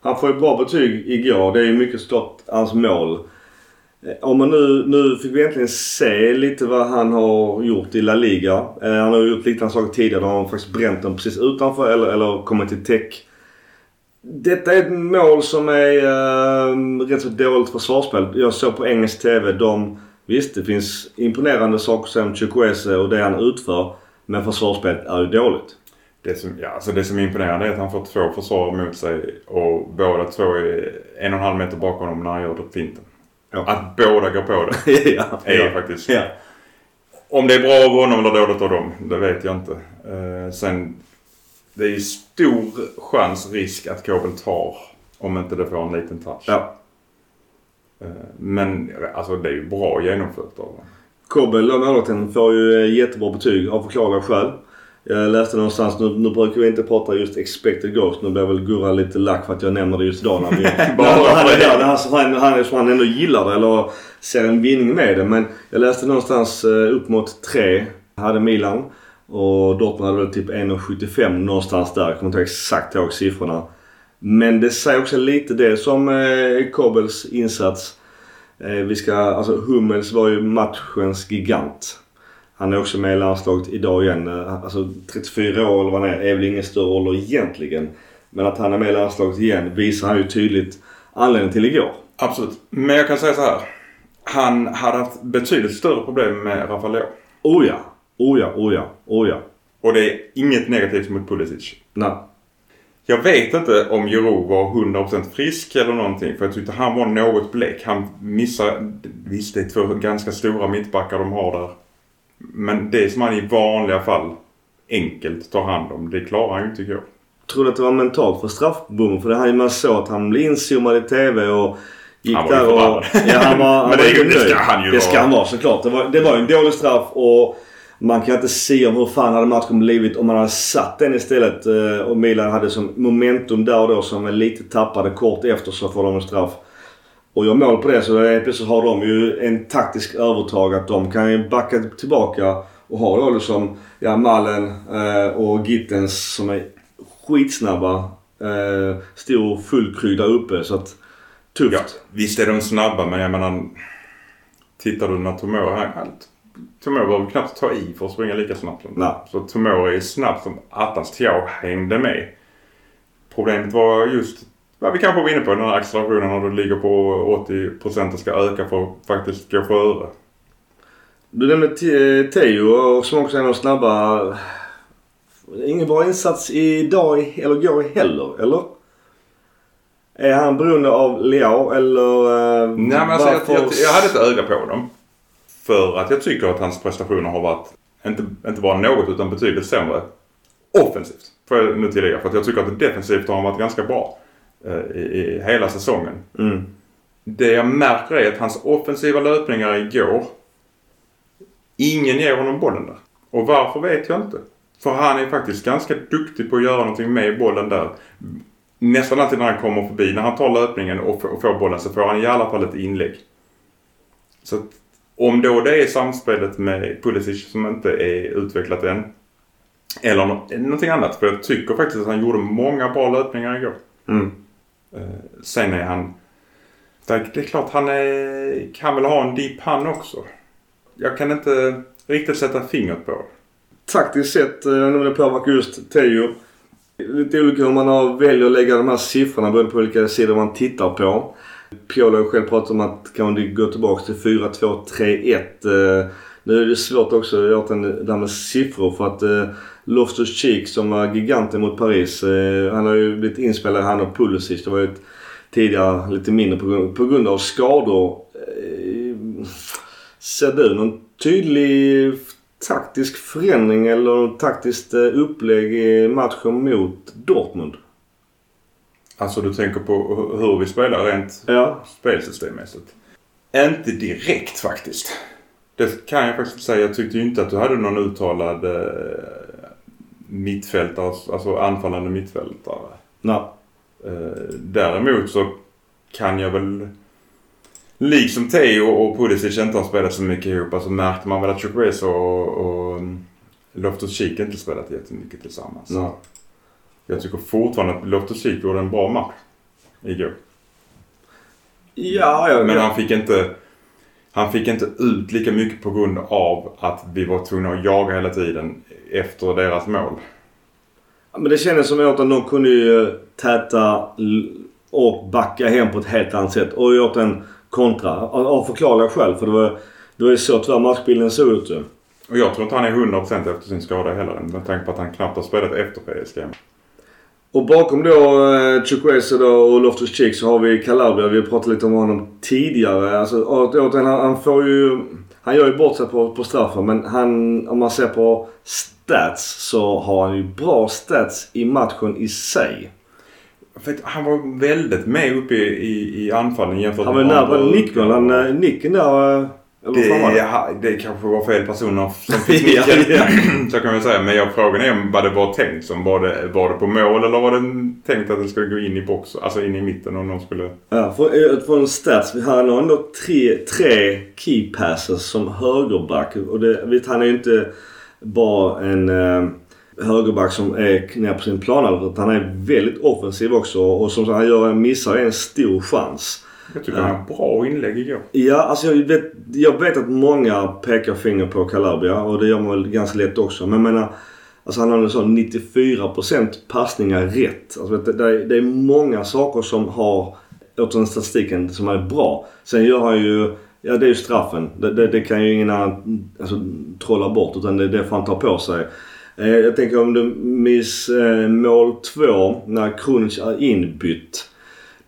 Han får ju bra betyg igår. Det är ju mycket stått hans mål. Eh, om man nu, nu fick vi egentligen se lite vad han har gjort i La Liga. Eh, han har gjort liknande saker tidigare. Då har han faktiskt bränt den precis utanför eller, eller kommit till täck. Detta är ett mål som är eh, rätt så dåligt försvarsspel. Jag såg på engelsk TV. De, visst, det finns imponerande saker som Chukwese och det han utför. Men försvarsspelet är ju dåligt. Det som, ja, alltså det som är imponerande är att han får två försvarare mot sig och båda två är en och en halv meter bakom honom när han gör det finten. Ja. Att båda går på det ja, är ja. faktiskt... ja. Om det är bra av honom eller dåligt av dem, det vet jag inte. Eh, sen, det är ju stor chans, risk att Kobel tar om inte det får en liten touch. ja. Eh, Men alltså det är ju bra genomfört av honom. Kobel, målvakten, får ju eh, jättebra betyg av förklarliga skäl. Jag läste någonstans, nu, nu brukar vi inte prata just expected goals. Nu blir väl Gurra lite lack för att jag nämner det just idag. När vi, Bara när han han, han, han, som han ändå gillar det eller ser en vinning med det. Men jag läste någonstans eh, upp mot 3 hade Milan. Och Dortmund hade väl typ 1,75 någonstans där. Jag kommer inte exakt ihåg siffrorna. Men det säger också lite det som eh, Kobels insats. Eh, vi ska, alltså Hummels var ju matchens gigant. Han är också med i landslaget idag igen. Eh, Alltså 34 år eller vad han är, är väl ingen större ålder egentligen. Men att han är med i landslaget igen visar han ju tydligt anledningen till igår. Absolut. Men jag kan säga så här. Han hade haft betydligt större problem med Rafael Leao. Oh ja, oh ja, oh ja, oh ja. Och det är inget negativt mot Pulisic. Nej. Jag vet inte om Giroud var 100% frisk eller någonting. För jag tyckte han var något blek. Han missar... Visst, det är två ganska stora mittbackar de har där. Men det som han i vanliga fall enkelt tar hand om, det klarar han ju inte igår. Tror du att det var mentalt för straffbommen? För det här man såg att han blev inzoomad i TV och gick Han var där och... Ja, han var, han Men var det- ju det ska han ju Det ska vara. han vara såklart. Det var, det var ju en dålig straff och man kan inte se om hur fan hade matchen blivit om man hade satt den istället. eh, Och Milan hade som momentum där och då som lite tappade kort efter så får de en straff. Och gör mål på det så plötsligt har de ju en taktisk övertag att de kan ju backa tillbaka och ha då liksom ja, Mallen eh, och Gittens som är skitsnabba. Eh, stor fullkryd där uppe så att tufft. Ja, visst är de snabba men jag menar... Tittar du när Tomori... Han, Tomori behöver knappt ta i för att springa lika snabbt som Nej. Så Tomori är snabb som attans. Thiago hängde med. Problemet var just vad vi kanske var inne på, den här accelerationen när du ligger på 80% och ska öka för att faktiskt gå före. Du nämnde Te- Teo och som också är en av de snabba. Ingen bra insats idag eller igår heller, eller? Är han beroende av Leao eller? eh, Nej men alltså jag, jag, jag hade ett öga på dem. För att jag tycker att hans prestationer har varit, inte, inte bara något utan betydligt sämre. Offensivt. Får jag nu tillägga. För att jag tycker att defensivt har han varit ganska bra. Eh, I, i hela säsongen. Mm. Det jag märker är att hans offensiva löpningar igår. Ingen ger honom bollen där. Och varför vet jag inte. För han är faktiskt ganska duktig på att göra någonting med bollen där. Nästan alltid när han kommer förbi, när han tar löpningen och får, bollen så får han i alla fall ett inlägg. Så att, om då det är samspelet med Pulisic som inte är utvecklat än. Eller nå- någonting annat. För jag tycker faktiskt att han gjorde många bra löpningar igår. Mm. Eh, sen är han... Det är klart han är, kan väl ha en deep han också. Jag kan inte riktigt sätta fingret på det. Taktiskt sett, eh, om det påverkar just Teo. Lite olika hur man har väljer att lägga de här siffrorna beroende på vilka sidor man tittar på. Piolo har själv pratat om att kan du gå tillbaka till 4-2-3-1. Eh, nu är det svårt också att göra det där med siffror för att eh, Loftus Cheek som var giganten mot Paris. Eh, han har ju blivit inspelad, han och Pulisic. Det var ju ett, tidigare lite mindre på, grund- på grund av skador. Eh, ser du någon tydlig taktisk förändring eller taktiskt eh, upplägg i matchen mot Dortmund? Alltså du tänker på hu- hur vi spelar rent Ja. spelsystemmässigt. Inte direkt faktiskt. Det kan jag faktiskt säga. Jag tyckte ju inte att du hade någon uttalad mittfältare, alltså anfallande mittfältare. Nej. Eh, däremot så kan jag väl Liksom Theo och Pulisic inte har spelat så mycket ihop. Alltså märkte man väl att Chukwueze och, och um, Loftus-Cheek inte spelat jättemycket tillsammans. Nej. Jag tycker fortfarande att Loftus-Cheek gjorde en bra match igår. Ja, ja, Men han fick inte han fick inte ut lika mycket på grund av att vi var tvungna att jaga hela tiden efter deras mål. Ja, Men det kändes som att de kunde ju eh, täta och backa hem på ett helt annat sätt. Och gjort en kontra. Av av förklarliga skäl. För det var, det var ju så tyvärr matchbilden såg ut ju. Och jag tror inte han är 100% efter sin skada heller. Med tanke på att han knappt har spelat efter PSG. Och bakom då eh, Chukwueze då och Loftus Cheek så har vi Calabria. Vi har pratat lite om honom tidigare. Alltså, åt- återigen, han, han får ju... Han gör ju bort sig på, på straffen men han, om man ser på stats så har han ju bra stats i matchen i sig. För han var väldigt med uppe i, i, i anfallen jämfört Han var ju andra nära nickmål. Han, eh, nicken där... var Det, det? ja, det kanske var fel personer som fick Ja, nicken. ja. Så kan man säga. Men jag, frågan är om vad det var tänkt som. Var det, var det på mål eller var det tänkt att det skulle gå in i box? Alltså in i mitten om de skulle... Ja, för, eh, från stats. Vi har nog ändå tre, tre key passes som högerback. Och det, vet, han är ju inte bara en eh, högerback som är nere på sin plan. Han är väldigt offensiv också. Och som sagt, han gör, missar en stor chans. Jag tycker han har bra inlägg igår. Ja, alltså jag vet, jag vet att många pekar finger på Calabria och det gör man väl ganska lätt också. Men jag menar, alltså han har en sån 94% passningar rätt. Alltså det, är, det är många saker som har, återigen statistiken, som är bra. Sen gör han ju, ja det är ju straffen. Det, det, det kan ju ingen annan alltså, trolla bort utan det, det får han ta på sig. Eh, jag tänker om du miss eh, mål 2 när Krunic är inbytt.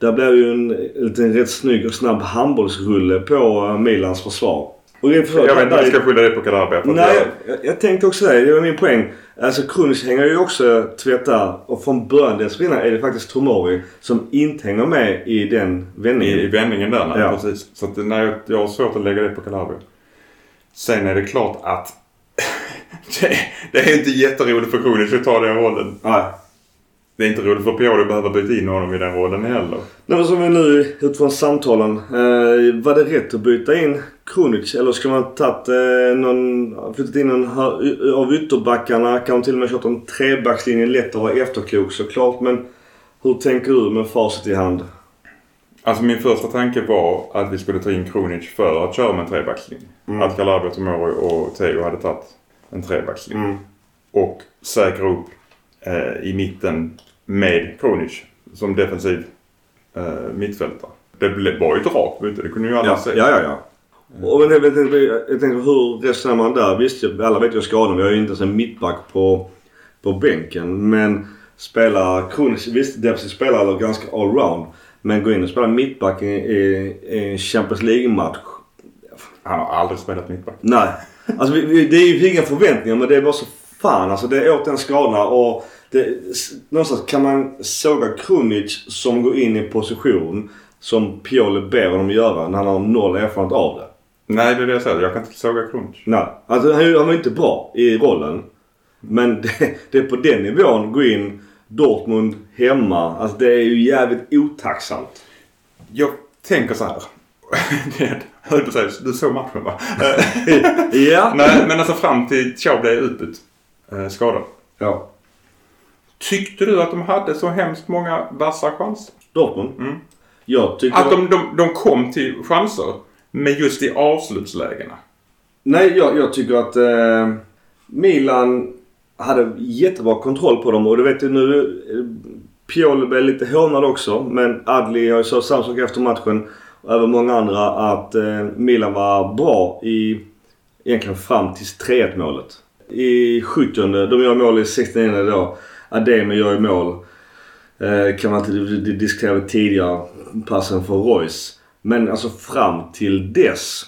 Där blev ju en liten rätt snygg och snabb handbollsrulle på eh, Milans försvar. Och försvar, Jag vet inte om jag ska skylla det på Calabria. Nej, jag- jag, jag tänkte också det. Det var min poäng. Alltså Krunic hänger ju också tvättar och från början dessförinnan är det faktiskt Tomori som inte hänger med i den vändningen. I, I vändningen där, nej, Ja. precis. Så att, nej, jag, jag har svårt att lägga det på Calabria. Sen är det klart att det, det är inte jätteroligt för Kronic att ta den rollen. Nej. Det är inte roligt för Pioli att behöva byta in honom i den rollen heller. Nej, men som vi nu utifrån samtalen. Eh, var det rätt att byta in Krunic eller ska man tagit eh, någon, flyttat in någon av ytterbackarna? Kan till och med kört en trebackslinje. Lätt att vara efterklok såklart. Men hur tänker du med facit i hand? Alltså min första tanke var att vi skulle ta in Kronic för att köra med en trebackslinje. Att Calabria, Tomori och Teo hade tagit en trebackslinje. Mm. Och säkra upp eh, i mitten med Kronic som defensiv eh, mittfältare. Det var ju ett rakt byte, det kunde ju alla Ja, se. ja, ja. ja. Och men jag, tänkte, jag tänkte hur resonerar man där? Visst, alla vet ju skadan. Vi har ju inte ens en mittback på, på bänken. Men spelar Krunic, visst defensiv spelare eller ganska allround. Men gå in och spela mittback i, i, i en Champions League-match. Han har aldrig spelat mittback. Nej. Alltså vi, vi, det är ju inga förväntningar men det är bara så fan alltså. Det är åt den skadorna och det, någonstans kan man såga Krunic som går in i position som Pioli ber honom göra när han har noll erfarenhet av det. Nej, det är det jag säger. Jag kan inte såga Kronic. Nej. Alltså han, han var inte bra i rollen. Men det, det är på den nivån. Gå in Dortmund hemma. Alltså det är ju jävligt otacksamt. Jag tänker så här. Höll på att du såg matchen va? ja. Nej, men alltså fram till Chao blev utbytt. Eh, skadad. ja. Tyckte du att de hade så hemskt många vassa chanser? Dortmund. Mm. Jag tycker... Att de, de, de kom till chanser. Men just i avslutslägena. Nej, jag, jag tycker att eh, Milan hade jättebra kontroll på dem och du vet ju nu eh, Pioli blev lite hånad också men Adli har ju sagt samma sak efter matchen och även många andra att eh, Milan var bra i egentligen fram till 3-1 målet. I 70 de gör mål i 69 då. Ademi gör ju mål. Eh, kan man inte diskutera tidigare passen för Royce. Men alltså fram till dess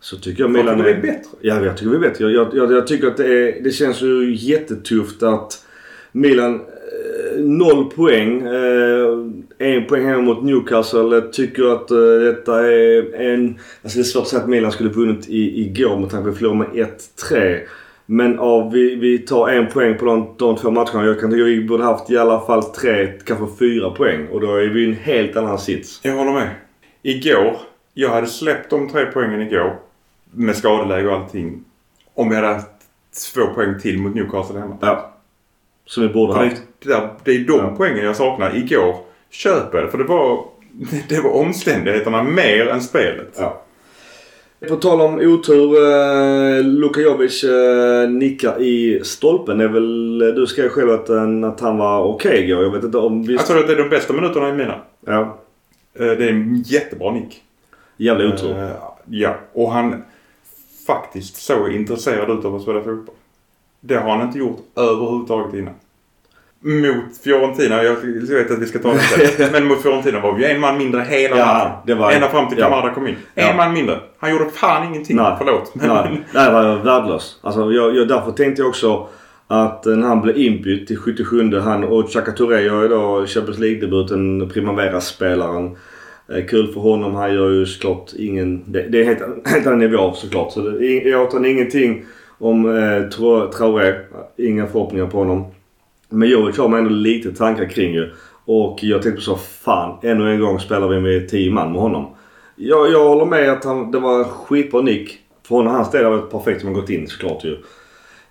så tycker jag Milan tycker vi är bättre. Ja, jag tycker vi är bättre. Jag, jag, jag, jag tycker att det, är, det känns ju jättetufft att Milan eh, noll poäng. Eh, en poäng hemma mot Newcastle. Jag tycker att eh, detta är en... Alltså det är svårt att säga att Milan skulle vunnit i, igår med tanke på att vi förlorade med 1-3. Men av, vi, vi tar en poäng på de, de två matcherna. Jag kan tycka vi borde haft i alla fall tre, kanske fyra poäng. Och då är vi i en helt annan sits. Jag håller med. Igår, jag hade släppt de tre poängen igår. Med skadeläge och allting. Om vi hade haft två poäng till mot Newcastle hemma. Ja. Som vi borde För haft. det, där, det är de Ja. poängen jag saknar. Igår köper jag det. För det var, det var omständigheterna mer än spelet. Ja. På tal om otur. Eh, Luka Jovic eh, nickar i stolpen. Det är väl, du skrev själv att, eh, att han var okej igår. Jag vet inte om... Jag Visst, tror att det är de bästa minuterna i mina. ja. Eh, Det är en jättebra nick. Jävla otur. Eh, Ja, och han faktiskt såg intresserad ut av att spela fotboll. Det har han inte gjort överhuvudtaget innan. Mot Fiorentina, jag vet att vi ska ta det sen, men mot Fiorentina var vi en man mindre hela Ja, matchen. det var- Ända fram till ja. Kamada kom in. En Ja. man mindre. Han gjorde fan ingenting. Nej. Förlåt. Men, Nej, nej, det var värdelös. Alltså, jag, jag, därför tänkte jag också att när han blev inbytt till 77 han och Chaka Touré gör ju då Champions League-debuten, Primavera-spelaren. Eh, Kul för honom. Han gör ju såklart ingen... Det, det är helt, helt annan nivå såklart. Så det, jag åt ingenting om eh, Tra- Traoré. Inga förhoppningar på honom. Men Jovic har man ändå lite tankar kring ju. Och jag tänkte så fan ännu en gång spelar vi med 10 man med honom. Jag, jag håller med att han, det var en skitbra nick. För honom och hans del var det varit perfekt som har gått in såklart ju.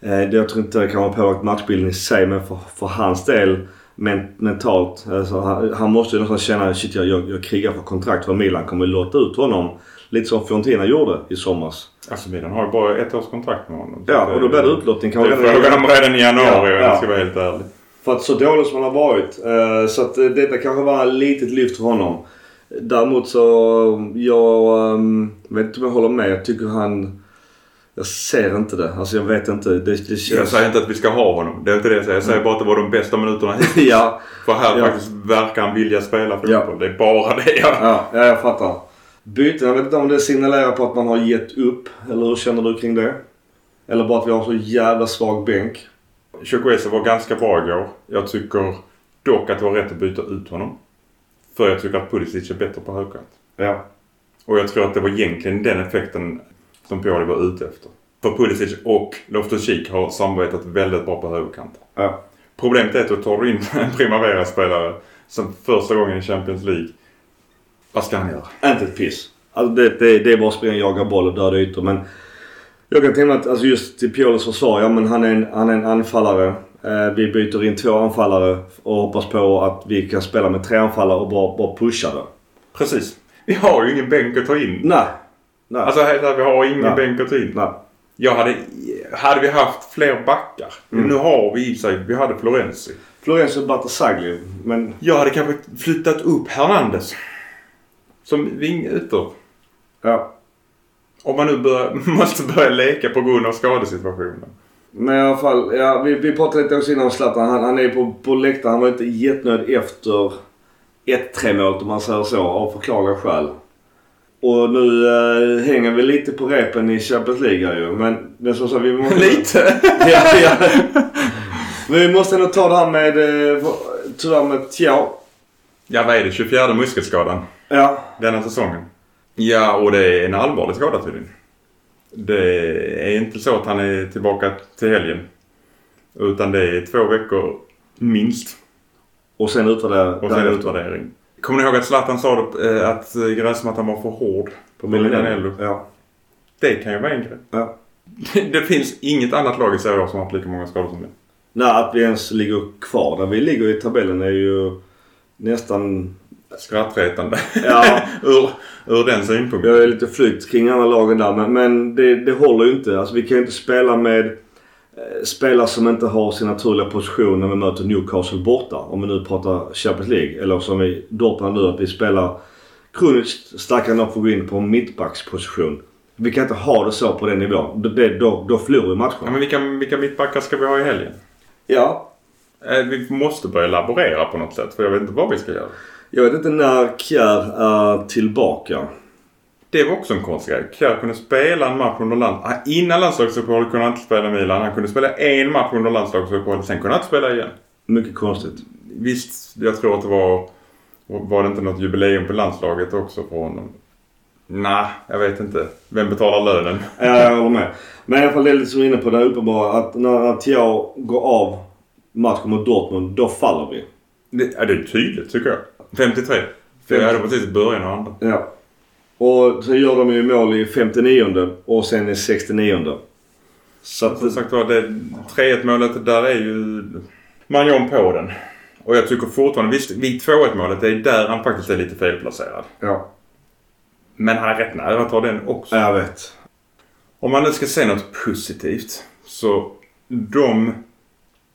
Eh, jag tror inte det kan ha påverkat matchbilden i sig men för, för hans del men, mentalt. Alltså, han, han måste ju någonstans känna shit jag, jag, jag krigar för kontrakt för Milan kommer låta ut honom. Lite som Fiorentina gjorde i somras. Alltså Milan har ju bara ett års kontrakt med honom. Ja det- och då blir det utlottning Det kanske är frågan om redan i januari Ja, om ja. jag ska vara helt ärlig. För att så dålig som han har varit. Eh, så att eh, detta kanske var ett litet lyft för honom. Däremot så, jag um, vet inte om jag håller med. Jag tycker han... Jag ser inte det. Alltså jag vet inte. Det, det Jag känns... säger inte att vi ska ha honom. Det är inte det jag säger. Jag säger bara att det var de bästa minuterna hittills. ja, För här Ja. faktiskt verkar han vilja spela fotboll. Ja. Det är bara det jag... ja, ja, jag fattar. Byten, jag vet inte om det signalerar på att man har gett upp. Eller hur känner du kring det? Eller bara att vi har så jävla svag bänk. Chukwueze var ganska bra igår. Jag tycker dock att det var rätt att byta ut honom. För jag tycker att Pulisic är bättre på högkant. Ja. Och jag tror att det var egentligen den effekten som Pioli var ute efter. För Pulisic och Loftus-Cheek har samarbetat väldigt bra på högerkant. Ja. Problemet är att då tar du in en Primavera-spelare som första gången i Champions League. Vad ska han göra? Inte ett piss. Alltså det, det, det är bara att springa, jaga boll och döda ytor. Men jag kan tänka mig att alltså just till Piolos försvar. Ja men han är en, han är en anfallare. Eh, vi byter in två anfallare och hoppas på att vi kan spela med tre anfallare och bara, bara pusha det. Precis. Vi har ju ingen bänk att ta in. Nej. Nej. Alltså ärligt, vi har ingen Nej. bänk att ta in. Nej. Jag hade... Hade vi haft fler backar. Mm. Nu har vi i sig... Vi hade Florenzi. Florenzo Batasagli. Men Jag hade kanske flyttat upp Hernandez. Som vingytter. ja. Om man nu bör, måste börja leka på grund av skadesituationen. Men i alla fall. Ja, vi, vi pratade lite också innan om Zlatan. Han, han är på, på läktaren. Han var inte jättenöjd efter 1-3 målet om man säger så. Av förklarliga skäl. Och nu eh, hänger vi lite på repen i Champions League ju. Men är som så vi måste... Lite? ja, ja. Men vi måste ändå ta det här med... eh, Tyvärr med Thiaw. Ja, vad är det? 24 muskelskadan Ja. denna säsongen. Ja, och det är en allvarlig skada tydligen. Det är inte så att han är tillbaka till helgen. Utan det är två veckor minst. Och sen utvärdera. Och sen utvärdering. Kommer ni ihåg att Zlatan sa då, eh, att eh, gräsmattan var för hård på Milanello? Ja. Det kan ju vara en grej. ja. Det finns inget annat lag i Serie A som har haft lika många skador som det. Nej, att vi ens ligger kvar där vi ligger i tabellen är ju nästan... Skrattretande. Ja. ur, ur den synpunkten. Jag är lite flytt kring andra lagen där men, men det, det håller ju inte. Alltså vi kan ju inte spela med eh, spelare som inte har sin naturliga position när vi möter Newcastle borta. Om vi nu pratar Champions League. Eller som i Dortmund nu att vi spelar kroniskt starkare nog får gå in på en mittbacksposition. Vi kan inte ha det så på den nivån. Då, det, då, då förlorar vi Ja, matchen. men vilka, vilka mittbackar ska vi ha i helgen? Ja. Eh, Vi måste börja laborera på något sätt för jag vet inte vad vi ska göra. Jag vet inte när Kjär är tillbaka. Det var också en konstig grej. Kjär kunde spela en match under land... Ah, Innan landslagsuppehållet kunde han inte spela Milan. Han kunde spela en match under landslagsuppehållet. Sen kunde han inte spela igen. Mycket konstigt. Visst, jag tror att det var... Var det inte något jubileum på landslaget också för honom? Nej, jag vet inte. Vem betalar lönen? Ja, jag håller med. Men i alla fall det är lite som inne på det uppenbara att när, Thiaw går av matchen mot Dortmund, då faller vi. Det, ja, det är tydligt tycker jag. 53. För jag hade precis början av andra. Ja. Och så gör de ju mål i 59 och sen i 69 Så att... Som sagt var, det 3-1 målet där är ju... Man gör på den. Och jag tycker fortfarande, visst vid 2-1 målet, det är där han faktiskt är lite felplacerad. Ja. Men han är rätt nära att ta den också. Jag vet. Om man nu ska säga något positivt. Så de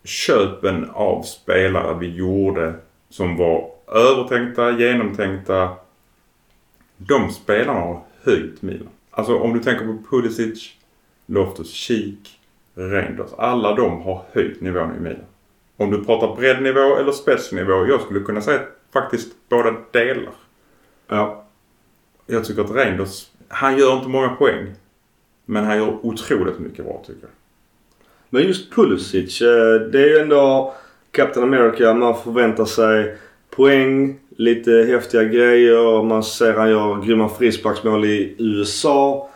köpen av spelare vi gjorde som var övertänkta, genomtänkta. De spelarna har höjt Milan. Alltså om du tänker på Pulisic, Loftus-Cheek, Reinders. Alla de har höjt nivån i Milan. Om du pratar breddnivå eller spetsnivå. Jag skulle kunna säga faktiskt båda delar. Ja. Jag tycker att Reinders, han gör inte många poäng. Men han gör otroligt mycket bra tycker jag. Men just Pulisic, eh, det är ju ändå Captain America. Man förväntar sig poäng, lite häftiga grejer. Man ser han gör grymma frisparksmål i USA.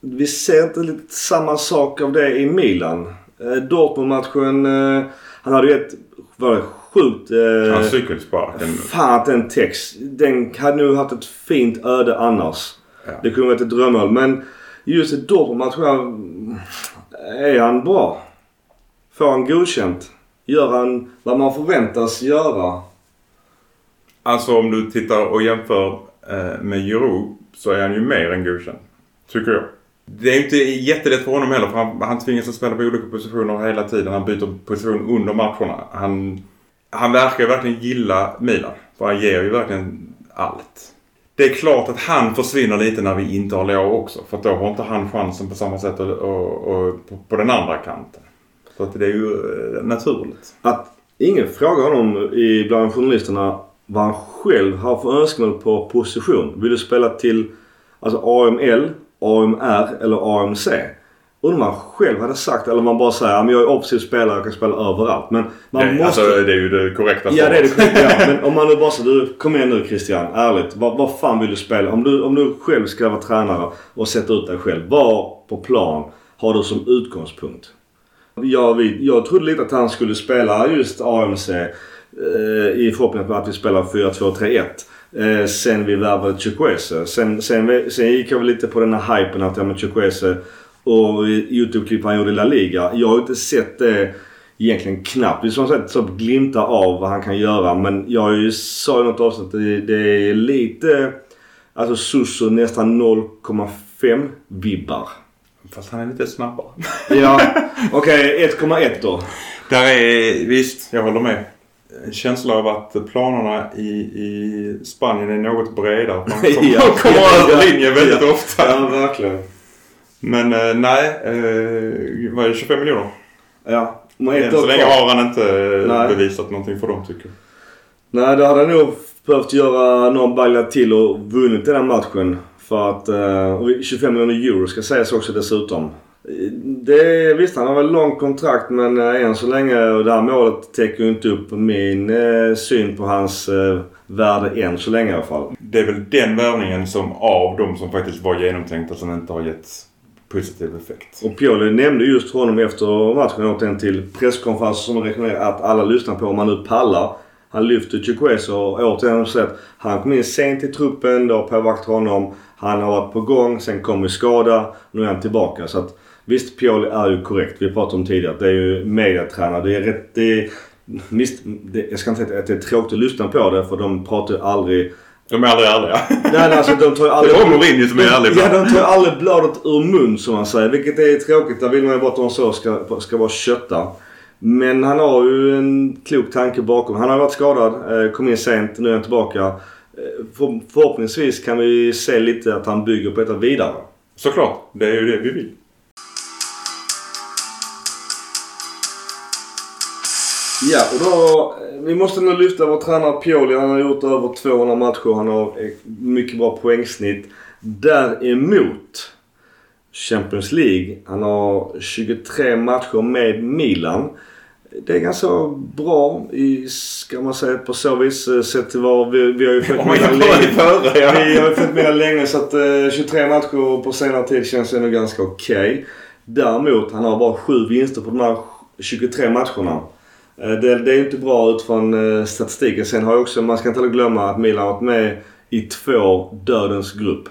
Vi ser inte lite samma sak av det i Milan. Eh, Dortmund-matchen, eh, han hade ju ett, var det sjukt... Eh, Han cykelsparken. Fan att den text. Den hade nog haft ett fint öde annars. Ja. Det kunde varit ett drömmål. Men just i Dortmund-matchen är han bra. Får han godkänt. Gör han vad man förväntas göra. Alltså om du tittar och jämför eh, med Giroud så är han ju mer än godkänd. Tycker jag. Det är inte jättelätt för honom heller för han, han tvingas att spela på olika positioner hela tiden. Han byter position under matcherna. Han, han verkar ju verkligen gilla Milan. För han ger ju verkligen allt. Det är klart att han försvinner lite när vi inte har Leo också. För då har inte han chansen på samma sätt och, och, och på, på den andra kanten. Så att det är ju eh, naturligt. Att ingen frågar honom i bland journalisterna vad han själv har för önskemål på position. Vill du spela till alltså AML, AMR eller AMC? Undrar om han själv hade sagt eller om man bara säger att jag är offensiv spelare och kan spela överallt. Men man det, måste... Alltså det är ju det korrekta Ja det är det korrekta ja. Men om man nu bara säger du kom igen nu Christian, ärligt. Vad, vad fan vill du spela? Om du, om du själv ska vara tränare och sätta ut dig själv. Vad på plan har du som utgångspunkt? Jag, vi, jag trodde lite att han skulle spela just AMC eh, i förhoppning att vi spelar 4-2-3-1. Eh, sen vi värvade Chukwese. Sen, sen, sen gick jag väl lite på den här hypen att ja men Chukwese och Youtube-klipp han gjorde i La Liga. Jag har inte sett det egentligen knappt. Vi har sett så glimtar av vad han kan göra. Men jag har ju sa i något avsnitt att det, det är lite alltså Susu nästan 0,5 vibbar. Fast han är lite snabbare. Ja, okej 1,1 då. Där är, visst, jag håller med. En känsla av att planerna i, i Spanien är något bredare. Man kommer, Ja, kommer ja, över linjen väldigt ja. ofta. Ja, verkligen. Men eh, nej, eh, vad är det, 25 miljoner? Ja, Än så länge har han inte Nej. bevisat någonting för dem tycker jag. Nej, då hade han nog behövt göra någon bagla till och vunnit den här matchen. För att... eh, och 25 miljoner euro ska sägas också dessutom. Det, visst, han har väl långt kontrakt men eh, än så länge och det här målet täcker ju inte upp min eh, syn på hans eh, värde än så länge i alla fall. Det är väl den värvningen som av de som faktiskt var genomtänkta som inte har gett positiv effekt. Och Pioli nämnde just honom efter matchen återigen till presskonferensen som rekommenderar att alla lyssnar på om man nu pallar. Han lyfter Chukwese och återigen så att han kom in sent i truppen, det har påverkat honom. Han har varit på gång, sen kom vi skada, nu är han tillbaka. Så att visst, Pioli är ju korrekt. Vi pratade om tidigare att det är ju mediatränare. Det är rätt... Det är, visst, det, jag ska inte säga att det är tråkigt att lyssna på det för de pratar ju aldrig... De är aldrig ärliga. Nej, nej alltså de tar ju aldrig... Det var Mourinho som är ärlig Ja, de tar ju aldrig bladet ur mun som man säger. Vilket är tråkigt. Där vill man ju bara att de så ska, ska vara kötta. Men han har ju en klok tanke bakom. Han har varit skadad, eh, kom in sent, nu är han tillbaka. För, förhoppningsvis kan vi se lite att han bygger på detta vidare. Såklart, det är ju det vi vill. Ja, och då... eh, Vi måste nu lyfta vår tränare Pioli. Han har gjort över 200 matcher. Han har mycket bra poängsnitt. Däremot Champions League. Han har 23 matcher med Milan. Det är ganska bra i, ska man säga, på så vis. eh, Sett till vad vi, vi har ju följt jämför länge. i före, ja. Vi har ju följt Milan länge så att eh, 23 matcher på senare tid känns ändå ganska okej. Däremot, han har bara sju vinster på de här 23 matcherna. Eh, Det, det är inte bra utifrån eh, statistiken. Sen har jag också, man ska inte heller glömma att Milan har varit med i två dödens grupp.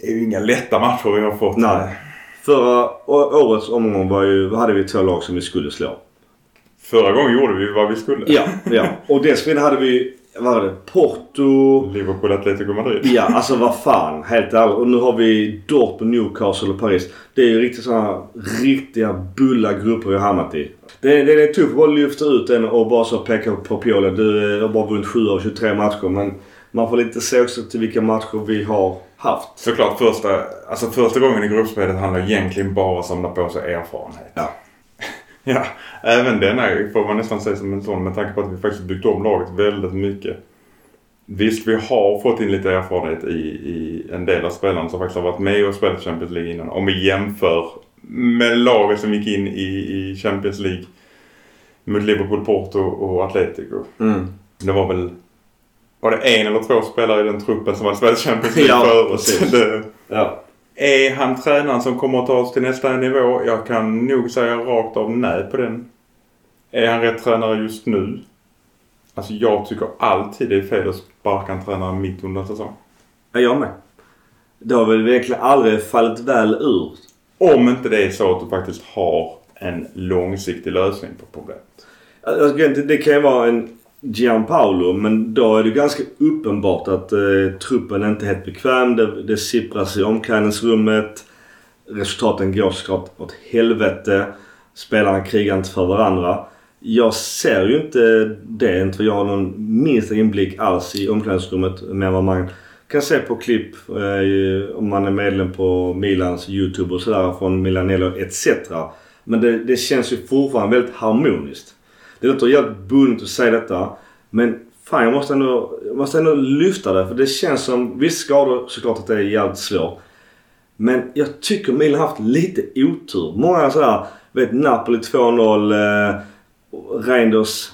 Det är ju inga lätta matcher vi har fått. Nej. Förra årets omgång var ju, hade vi två lag som vi skulle slå. Förra gången gjorde vi vad vi skulle. Ja, ja. Och dessförinnan hade vi, vad var det? Porto. Liverpool, Atletico Madrid. Ja, alltså vad fan. Helt ärligt. Och nu har vi Dortmund, Newcastle och Paris. Det är ju riktigt sådana riktiga bulla grupper vi har hamnat i. Det, det är tufft att bara lyfta ut den och bara så peka på Pioli. Du har bara vunnit 7 av 23 matcher. Men man får lite se också till vilka matcher vi har haft. Såklart första, alltså första gången i gruppspelet handlar egentligen bara om att samla på sig erfarenhet. Ja. Ja, även denna får man nästan se som en sån med tanke på att vi faktiskt byggt om laget väldigt mycket. Visst, vi har fått in lite erfarenhet i, i en del av spelarna som faktiskt har varit med och spelat Champions League innan. Om vi jämför med laget som gick in i, i Champions League mot Liverpool, Porto och Atletico. Mm. Det var väl... Var det en eller två spelare i den truppen som hade spelat Champions League Ja, förut? Det, Ja. Är han tränaren som kommer att ta oss till nästa nivå? Jag kan nog säga rakt av nej på den. Är han rätt tränare just nu? Alltså jag tycker alltid det är fel att sparka en tränare mitt under en säsong. Ja, jag med. Det har väl verkligen aldrig fallit väl ur. Om inte det är så att du faktiskt har en långsiktig lösning på problemet. Alltså, det- det kan ju vara en Gianpaolo men då är det ganska uppenbart att eh, truppen inte är helt bekväm. Det, det sippras i omklädningsrummet. Resultaten går såklart åt helvete. Spelarna krigar inte för varandra. Jag ser ju inte det. Inte för jag har någon minsta inblick alls i omklädningsrummet. Med vad man kan se på klipp eh, om man är medlem på Milans YouTube och sådär från Milanello etc. Men det, det känns ju fortfarande väldigt harmoniskt. Det låter jävligt bunt att säga detta. Men fan jag måste ändå, jag måste ändå lyfta det. För det känns som, visst skador såklart att det är jävligt svårt. Men jag tycker Milan har haft lite otur. Många sådär, vet Napoli 2-0. Eh, Reinders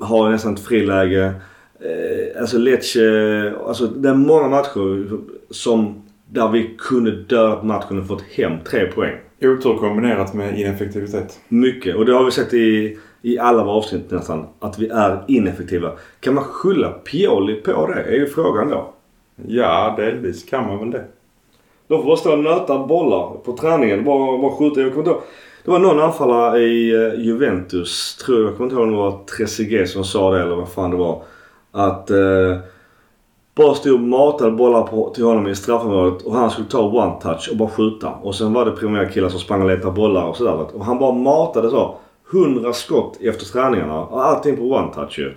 har nästan ett friläge. Eh, alltså Lecce. Alltså det är många matcher som där vi kunde döda på matchen och fått hem tre poäng. Otur kombinerat med ineffektivitet. Mycket. Och det har vi sett i, i alla våra avsnitt nästan. Att vi är ineffektiva. Kan man skylla Pioli på det? är ju frågan då. Ja, delvis kan man väl det. De får bara stå och nöta bollar på träningen. Bara, bara skjuta. Jag kommer inte ihåg. Det var någon anfallare i eh, Juventus, tror jag. Jag kommer inte ihåg om det var Trezeguet som sa det eller vad fan det var. Att eh, bara stod och matade bollar på, till honom i straffområdet och han skulle ta one touch och bara skjuta. Och sen var det primära killar som sprang och letade bollar och sådär. Och han bara matade så. 100 skott efter träningarna. Och allting på one touch ju.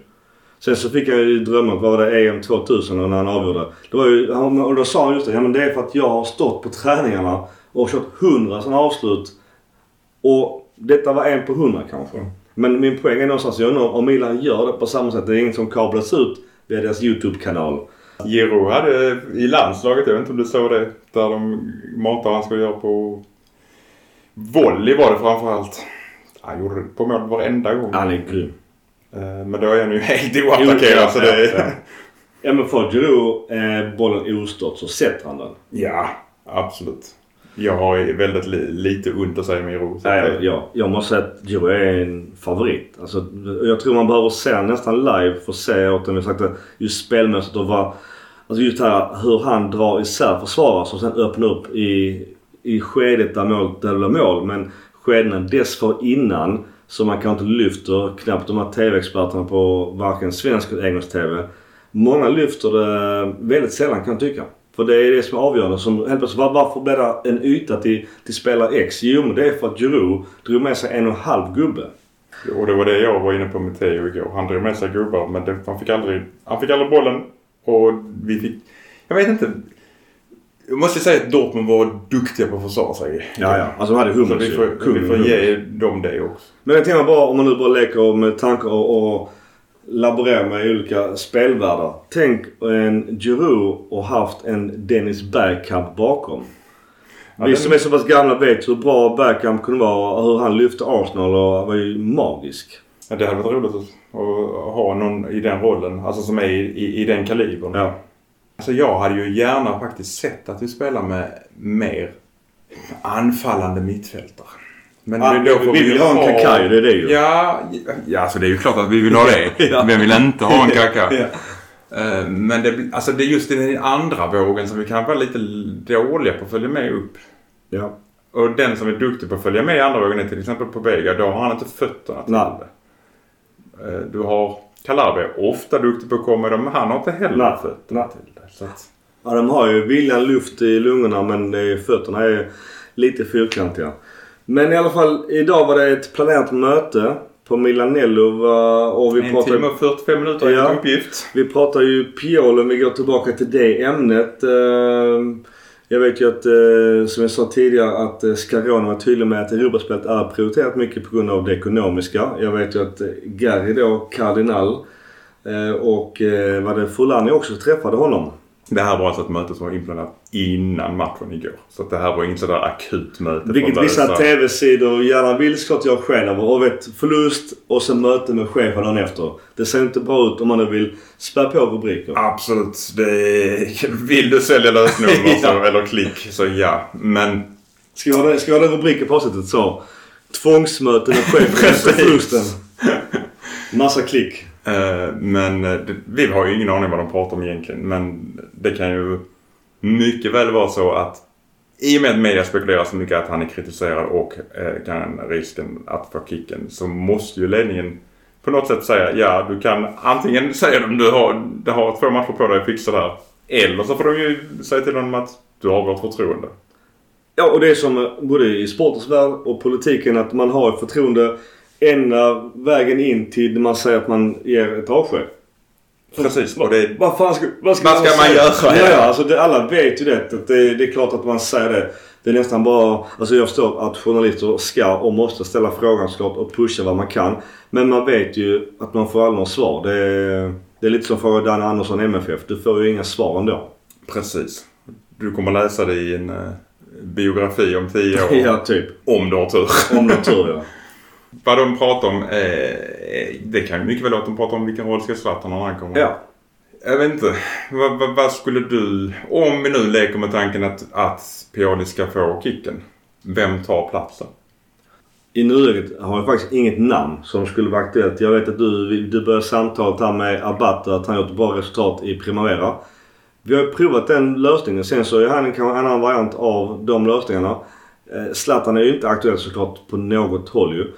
Sen så fick han ju drömma om, vad var det, EM 2000 när han avgjorde. Det var ju, och då sa han just det, ja men det är för att jag har stått på träningarna och kört 100 sådana avslut. Och detta var en på 100 kanske. Men min poäng är någonstans, jag undrar om Milan gör det på samma sätt. Det är inget som kablas ut via deras YouTube-kanal. Giro hade i landslaget, jag vet inte om du såg det, där de matade han skulle göra på volley var det framförallt. Han gjorde det på mål varenda gång. Han är grym. Eh, Men då är han ju helt oattackerad så det Ja, är... ja men får Giroud eh, bollen ostört så sätter han den. Ja, absolut. Jag har väldigt li- lite ont att säga med Giro. så Ja, ja, jag måste säga att Giroud är en favorit. Alltså, jag tror man behöver se nästan live för att se åt sagt det, just spelmässigt och vad... Alltså just här hur han drar isär försvarare som sen öppnar upp i, i skedet där, mål, där det blir mål. Men skedena dessförinnan som man kanske inte lyfter knappt de här TV-experterna på varken svensk eller engelsk TV. Många lyfter det väldigt sällan kan jag tycka. För det är det som är avgörande. Som, helt plötsligt, var- varför blev det en yta till, till spelare X? Jo men det är för att Giroud drog med sig en och en halv gubbe. Och det var det jag var inne på med Theo igår. Han drog med sig gubbar men det, han, fick aldrig, han fick aldrig bollen. Och vi fick... Jag vet inte. Jag måste säga att Dortmund var duktiga på att försvara sig. Ja, ja. Alltså de hade Så Hummels vi får, Kungen vi får ge dem det också. Men jag tänker bara om man nu bara leker med tankar och, och laborerar med olika spelvärldar. Tänk en Giroud och haft en Dennis Bergkamp bakom. Ja, Vi den- som är så pass gamla vet hur bra Bergkamp kunde vara och hur han lyfte Arsenal och var ju magisk. Ja, det hade varit roligt att, att ha någon i den rollen. Alltså som är i, i, i den kalibern. Ja. Alltså jag hade ju gärna faktiskt sett att vi spelar med mer anfallande mittfältare. Men Ja, då får vi vill ju ha en Kakai, det är det ju. Ja, ja alltså det är ju klart att vi vill ha det. Ja. Vem vill inte ha en Kaká? Ja. Eh, Men det, alltså det är just den andra vågen som vi kan vara lite dåliga på att följa med upp. Ja. Och den som är duktig på att följa med i andra vågen är till exempel på Vega. Då har han inte fötterna till det. Eh, Du har Calabria, ofta duktig på att komma dem, men han har inte heller Nej. fötterna till det. Så att, Ja, de har ju viljan luft i lungorna men är, fötterna är lite fyrkantiga. Men i alla fall, idag var det ett planerat möte på Milanello och vi en pratade... timme och 45 minuter Ja. är en uppgift. Vi pratar ju Piolo om vi går tillbaka till det ämnet. Eh, jag vet ju att, eh, som jag sa tidigare, att eh, Scaroni var tydlig med att Europaspelet är prioriterat mycket på grund av det ekonomiska. Jag vet ju att eh, Gary då, kardinal, eh, och eh, var det Fulani också träffade honom. Det här var alltså ett möte som var inplanerat innan matchen igår. Så det här var inget sådär akut möte. Vilket vissa tv-sidor gärna vill såklart göra sken av. Och vet, förlust och sen möte med chefen dagen efter. Det ser inte bra ut om man nu vill spä på rubriker. Absolut. Det vill du sälja lösnummer så, Ja. eller klick så ja. Men Ska vi ha ska vi ha det rubriken på avsnittet så? Tvångsmöte med chefen efter förlusten. Massa klick. Eh, Men eh, det, vi har ju ingen aning vad de pratar om egentligen. Men det kan ju mycket väl vara så att i och med att media spekulerar så mycket att han är kritiserad och eh, kan risken att få kicken så måste ju ledningen på något sätt säga ja du kan antingen säga dem du har, du har två matcher på dig att fixa det här. Eller så får de ju säga till honom att du har vårt förtroende. Ja, och det är som eh, både i sportens värld och politiken att man har ett förtroende enda vägen in till man säger att man ger ett avsked. Precis. Och det, Vad fan ska, vad ska, Vad ska man göra? Ja, ja, alltså det, alla vet ju det. Att det. Det är klart att man säger det. Det är nästan bara... Alltså jag förstår att journalister ska och måste ställa frågan såklart och pusha vad man kan. Men man vet ju att man får aldrig något svar. Det är, det är lite som för Dan Andersson MFF. Du får ju inga svar ändå. precis. Du kommer läsa det i en eh, biografi om tio år. Ja, typ. Om du har tur. Om natur ja. Vad de pratar om, eh, det kan ju mycket väl vara att de pratar om vilken roll ska Zlatan när han kommer. Ja. Jag vet inte. Vad, vad, vad skulle du, om vi nu leker med tanken att, att Pioli ska få kicken. Vem tar platsen? I nuläget har jag faktiskt inget namn som skulle vara aktuellt. Jag vet att du, du började samtalet här med Abate att han gjort bra resultat i Primavera. Vi har provat den lösningen. Sen så är han kanske en annan variant av de lösningarna. Eh, Zlatan är ju inte aktuell såklart på något håll ju.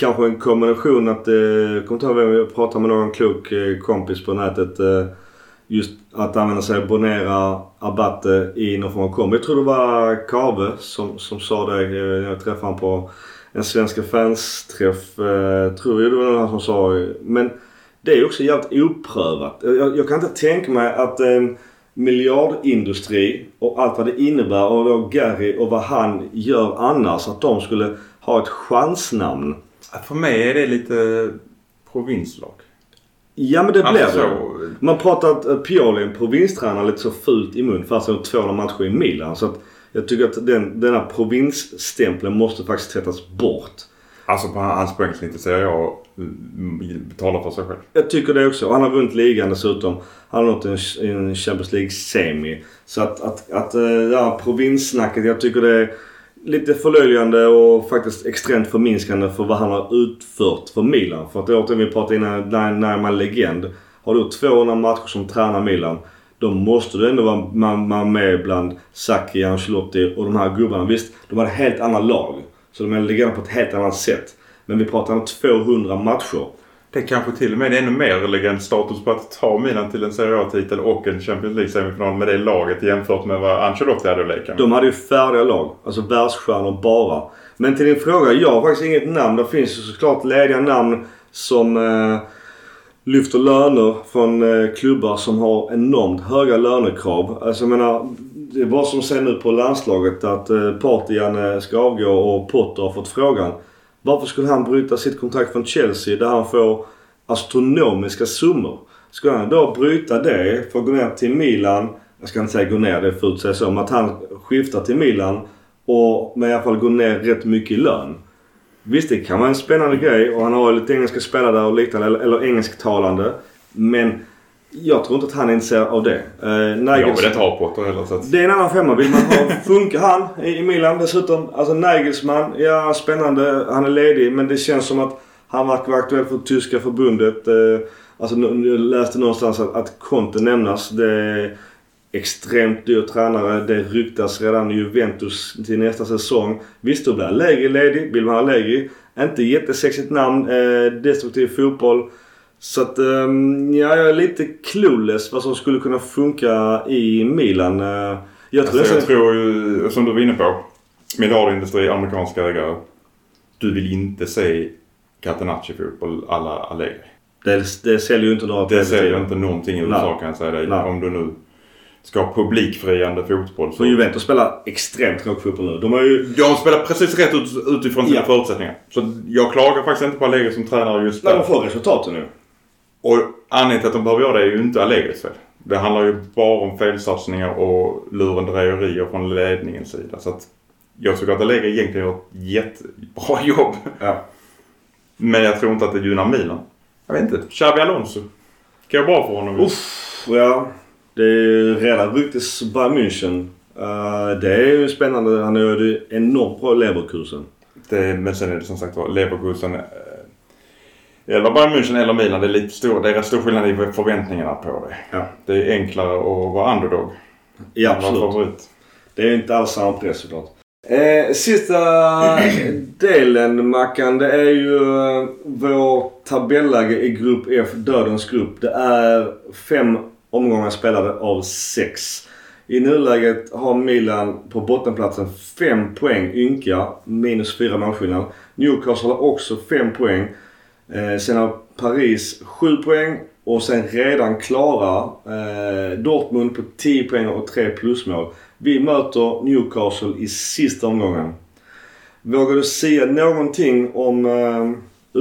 Kanske en kombination att, eh, jag kommer inte ihåg vem jag pratade med någon klok eh, kompis på nätet. Eh, just att använda sig av Bonera, Abate i någon form av kombo. Jag tror det var Kave som, som sa det. Eh, när Jag träffade honom på en Svenska fans-träff. Eh, tror jag det var någon som sa. Men det är ju också jävligt oprövat. Jag, jag kan inte tänka mig att en miljardindustri och allt vad det innebär och då Gary och vad han gör annars. Att de skulle ha ett chansnamn. För mig är det lite provinslag. Ja men det blir Alltså det. så, Man pratar att eh, Pioli är en provinstränare lite så fult i mun fast han har 200 matcher i Milan. Så att jag tycker att den, denna provinsstämpeln måste faktiskt tvättas bort. alltså på hans poängsnitt i Serie A mm, betalar för sig själv. Jag tycker det också. Han har vunnit ligan dessutom. Han har nått en, en Champions League-semi. Så att, att, att eh, det här provinssnacket, jag tycker det är lite förlöjligande och faktiskt extremt förminskande för vad han har utfört för Milan. För att återigen, vi pratade innan, när, när man är legend. Har du 200 matcher som tränar Milan. Då måste du ändå vara man, man med bland Sacchi, Ancelotti och de här gubbarna. Visst, de har ett helt annat lag. Så de är legender på ett helt annat sätt. Men vi pratar om 200 matcher. Det är kanske till och med är ännu mer legendstatus på att ta Milan till en Serie A-titel och en Champions League-semifinal med det laget jämfört med vad Ancelotti hade att leka med. De hade ju färdiga lag. Alltså världsstjärnor bara. Men till din fråga. Jag har faktiskt inget namn. Det finns ju såklart lediga namn som eh, lyfter löner från eh, klubbar som har enormt höga lönekrav. Alltså jag menar. Det är bara som sen nu på landslaget att eh, Partian eh, ska avgå och Potter har fått frågan. Varför skulle han bryta sitt kontrakt från Chelsea där han får astronomiska summor? Skulle han då bryta det för att gå ner till Milan jag ska inte säga gå ner, det är fult att säga så. Men att han skiftar till Milan och men i alla fall går ner rätt mycket i lön. Visst, det kan vara en spännande grej och han har ju lite engelska spelare där och liknande. Eller, eller engelsktalande. Men jag tror inte att han är intresserad av det. Eh, Jag Nigels- vill inte ha Potter heller. Så att... det är en annan femma. Vill man ha, funkar han i, Milan dessutom? Alltså Nagelsmann, ja spännande. Han är ledig men det känns som att han verkar vara aktuell för tyska förbundet. Eh, alltså nu- jag läste någonstans att, att Conte nämnas. Det är extremt dyr tränare. Det ryktas redan Juventus till nästa säsong. Visst, då blir Allegri ledig. Vill man ha Allegri. Inte jättesexigt namn. Eh, destruktiv fotboll. Så att ehm, ja, jag är lite clueless vad som skulle kunna funka i Milan. Eh, jag tror Alltså, jag tror ju, som du var inne på, miljardindustri, amerikanska ägare. Du vill inte se Catenacci-fotboll alla Allegri. Det, det säljer ju inte några Det säger TV-tider. inte någonting i Nej. USA kan jag säga dig. Nej. Om du nu ska ha publikfriande fotboll. För Så... Juventus spelar extremt tråkig fotboll nu. De har ju... De spelar precis rätt ut, utifrån sina Ja. förutsättningar. Så jag klagar faktiskt inte på Allegri som tränare just där. de får resultaten nu. Och anledningen till att de behöver göra det är ju inte Allegris fel. Det handlar ju bara om felsatsningar och lurendrejerier från ledningens sida. Så att jag tycker att Allegri egentligen gör ett jättebra jobb. Ja. Men jag tror inte att det gynnar Milan. Jag vet inte. Xabi Alonso. Kan jag bra för honom. Uff, ja. Det är ju redan ryktes Bayern München. Eh, det är ju spännande. Han gör det enormt bra i Leverkusen. Det, men sen är det som sagt var Leverkusen. Eller Bayern München eller Milan. Det är, lite stor, det är rätt stor skillnad i förväntningarna på det. Ja. Det är enklare att vara underdog. Ja, absolut. Det är inte alls samma press såklart. Eh, sista delen Mackan, det är ju eh, vår tabelläge i grupp F, dödens grupp. Det är fem omgångar spelade av sex. I nuläget har Milan på bottenplatsen fem poäng ynka, minus fyra målskillnad. Newcastle har också fem poäng. Eh, sen har Paris sju poäng och sen redan klara eh, Dortmund på 10 poäng och tre plusmål. Vi möter Newcastle i sista omgången. Vågar du säga någonting om eh,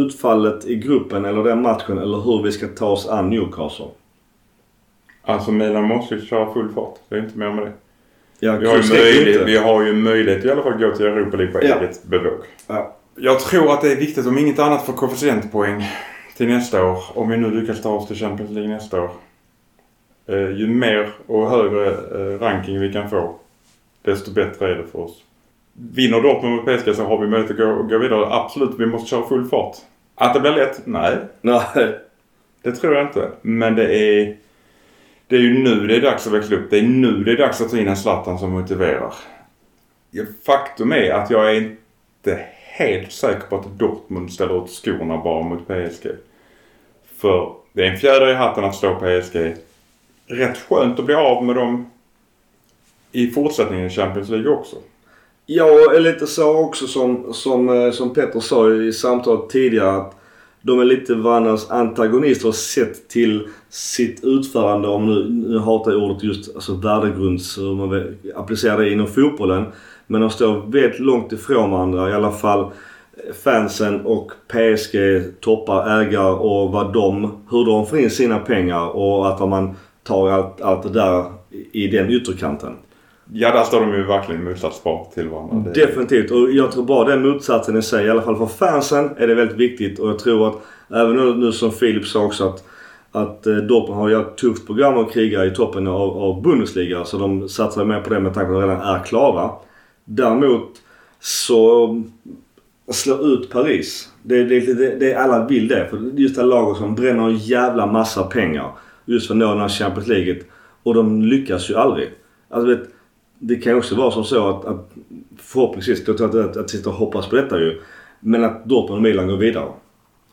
utfallet i gruppen eller den matchen eller hur vi ska ta oss an Newcastle? Alltså Milan måste ju köra full fart. Det är inte mer med det. Ja, Vi har, ju möjlighet, vi har ju möjlighet i alla fall att gå till Europa League på Ja. eget bevåg. Ja. Jag tror att det är viktigt om inget annat för koefficientpoäng till nästa år. Om vi nu lyckas ta oss till Champions League nästa år. Eh, ju mer och högre eh, ranking vi kan få desto bättre är det för oss. Vinner Dortmund mot PSG så har vi möjlighet att gå, gå vidare. Absolut, vi måste köra full fart. Att det blir lätt? Nej, Nej. det tror jag inte. Men det är... Det är ju nu det är dags att växla upp. Det är nu det är dags att ta in en Zlatan som motiverar. Faktum är att jag är inte helt säker på att Dortmund ställer ut skorna bara mot PSG. För det är en fjäder i hatten att slå PSG. Rätt skönt att bli av med dem i fortsättningen i Champions League också. Ja, eller lite så också som, som, eh, som Petter sa i samtalet tidigare att de är lite varandras antagonister sett till sitt utförande om nu, nu hatar jag ordet just alltså värdegrunds, hur man vill applicera det inom fotbollen. Men de står väldigt långt ifrån varandra i alla fall eh, fansen och PSG toppar ägare och vad de, hur de får in sina pengar och att man tar allt, allt det där i den ytterkanten. Ja, där står de ju verkligen i motsatsspar till varandra. Det- Definitivt och jag tror bara den motsatsen i sig, i alla fall för fansen, är det väldigt viktigt och jag tror att även nu, som Filip sa också att att eh, Dortmund har ett tufft program att kriga i toppen av, av Bundesliga så de satsar mer på det med tanke på att de redan är klara. Däremot så slå ut Paris. Det, det, det, det alla vill det. För just det här laget som bränner en jävla massa pengar just för att nå den här Champions League. Och de lyckas ju aldrig. Alltså vet, det kan ju också vara som så att, att förhoppningsvis, jag tror att jag sitter och hoppas på detta ju. Men att Dortmund och Milan går vidare.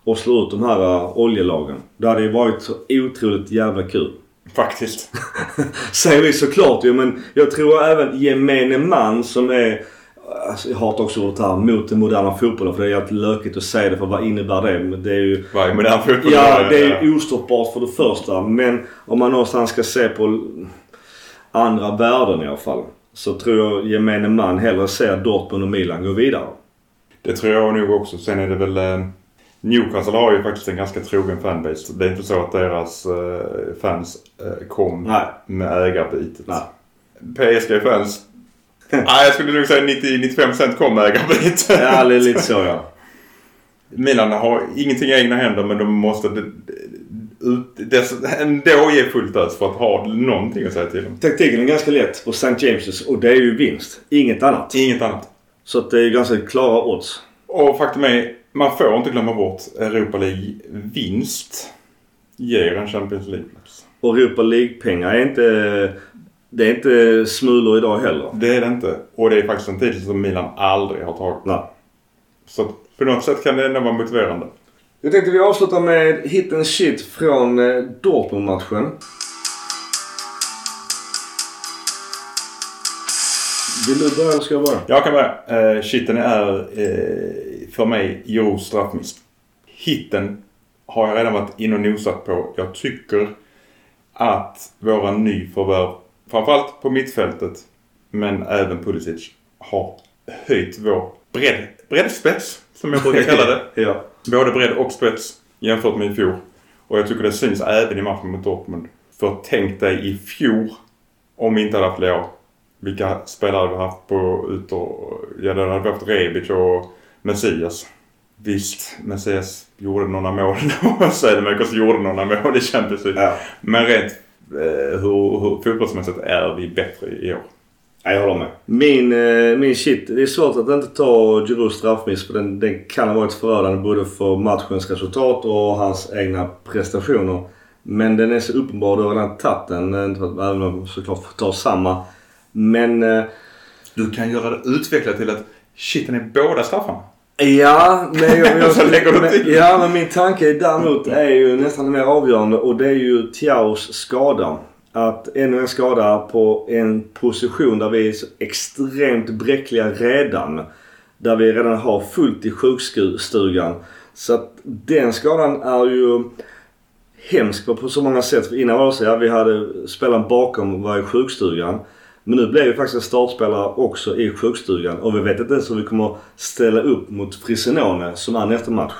Och slår ut de här uh, oljelagen. Det hade ju varit så otroligt jävla kul. Faktiskt. Säger vi såklart ju men jag tror även gemene man som är Alltså, jag hatar också ordet här mot den moderna fotbollen för det är jävligt lökigt att säga det för vad innebär det? Men det är ju Varje modern fotboll. Ja, det är ju ostoppbart för det första. Men om man någonstans ska se på andra värden i alla fall. Så tror jag gemene man hellre ser Dortmund och Milan gå vidare. Det tror jag nog också. Sen är det väl... Newcastle har ju faktiskt en ganska trogen fanbase. Det är inte så att deras eh, fans eh, kom Nej. med ägarbytet. Nej. PSG-fans... Nej, jag skulle nog säga 90-95% kom med ägarbytet. Ja, det är lite så ja. Milan har ingenting i egna händer men de måste ut, dess, ändå ge fullt ös för att ha någonting att säga till om. Taktiken är ganska lätt på St. James's och det är ju vinst. Inget annat. Inget annat. Så att det är ganska klara odds. Och faktum är, man får inte glömma bort Europa League-vinst ger en Champions League-plats. Och Europa League-pengar är inte... Det är inte smulor idag heller. Det är det inte. Och det är faktiskt en titel som Milan aldrig har tagit. Nej. Så på något sätt kan det ändå vara motiverande. Jag tänkte vi avslutar med hit and shit från eh, Dortmund-matchen. Vill du börja eller ska jag börja? Jag kan börja. Uh, shitten är eh, för mig grov straffmiss. Hitten har jag redan varit inne och nosat på. Jag tycker att våra nyförvärv, framförallt på mittfältet, men även Pulisic, har höjt vår bredd, breddspets, som jag brukar kalla det. ja. Både bredd och spets jämfört med i fjol. Och jag tycker det syns även i matchen mot Dortmund. För tänk dig i fjol om vi inte hade haft Leo. Vilka spelare vi haft på ut och... Ja, då hade vi haft Rebic och Messias. Visst, Messias gjorde några mål och Södermarkers gjorde några mål i Champions League. Ja. Men rent eh, hur, hur fotbollsmässigt är vi bättre i år. Ja, jag håller med. Min, eh, min shit. Det är svårt att inte ta Giroux straffmiss för den, den kan ha varit förödande både för matchens resultat och hans egna prestationer. Men den är så uppenbar. Du har redan tagit den. Även om såklart får ta samma. Men... eh, Du kan göra det utvecklat till att shit, den är båda straffarna. Ja, men, jag, jag, men, ja, men min tanke däremot är ju nästan mer avgörande och det är ju Tiaus skada. Att ännu en skada på en position där vi är så extremt bräckliga redan. Där vi redan har fullt i sjukstugan. Så att den skadan är ju hemsk på, så många sätt. För innan var det så att vi hade spelaren bakom var i sjukstugan. Men nu blev vi faktiskt en startspelare också i sjukstugan och vi vet inte ens hur vi kommer ställa upp mot Frisenone som är nästa match.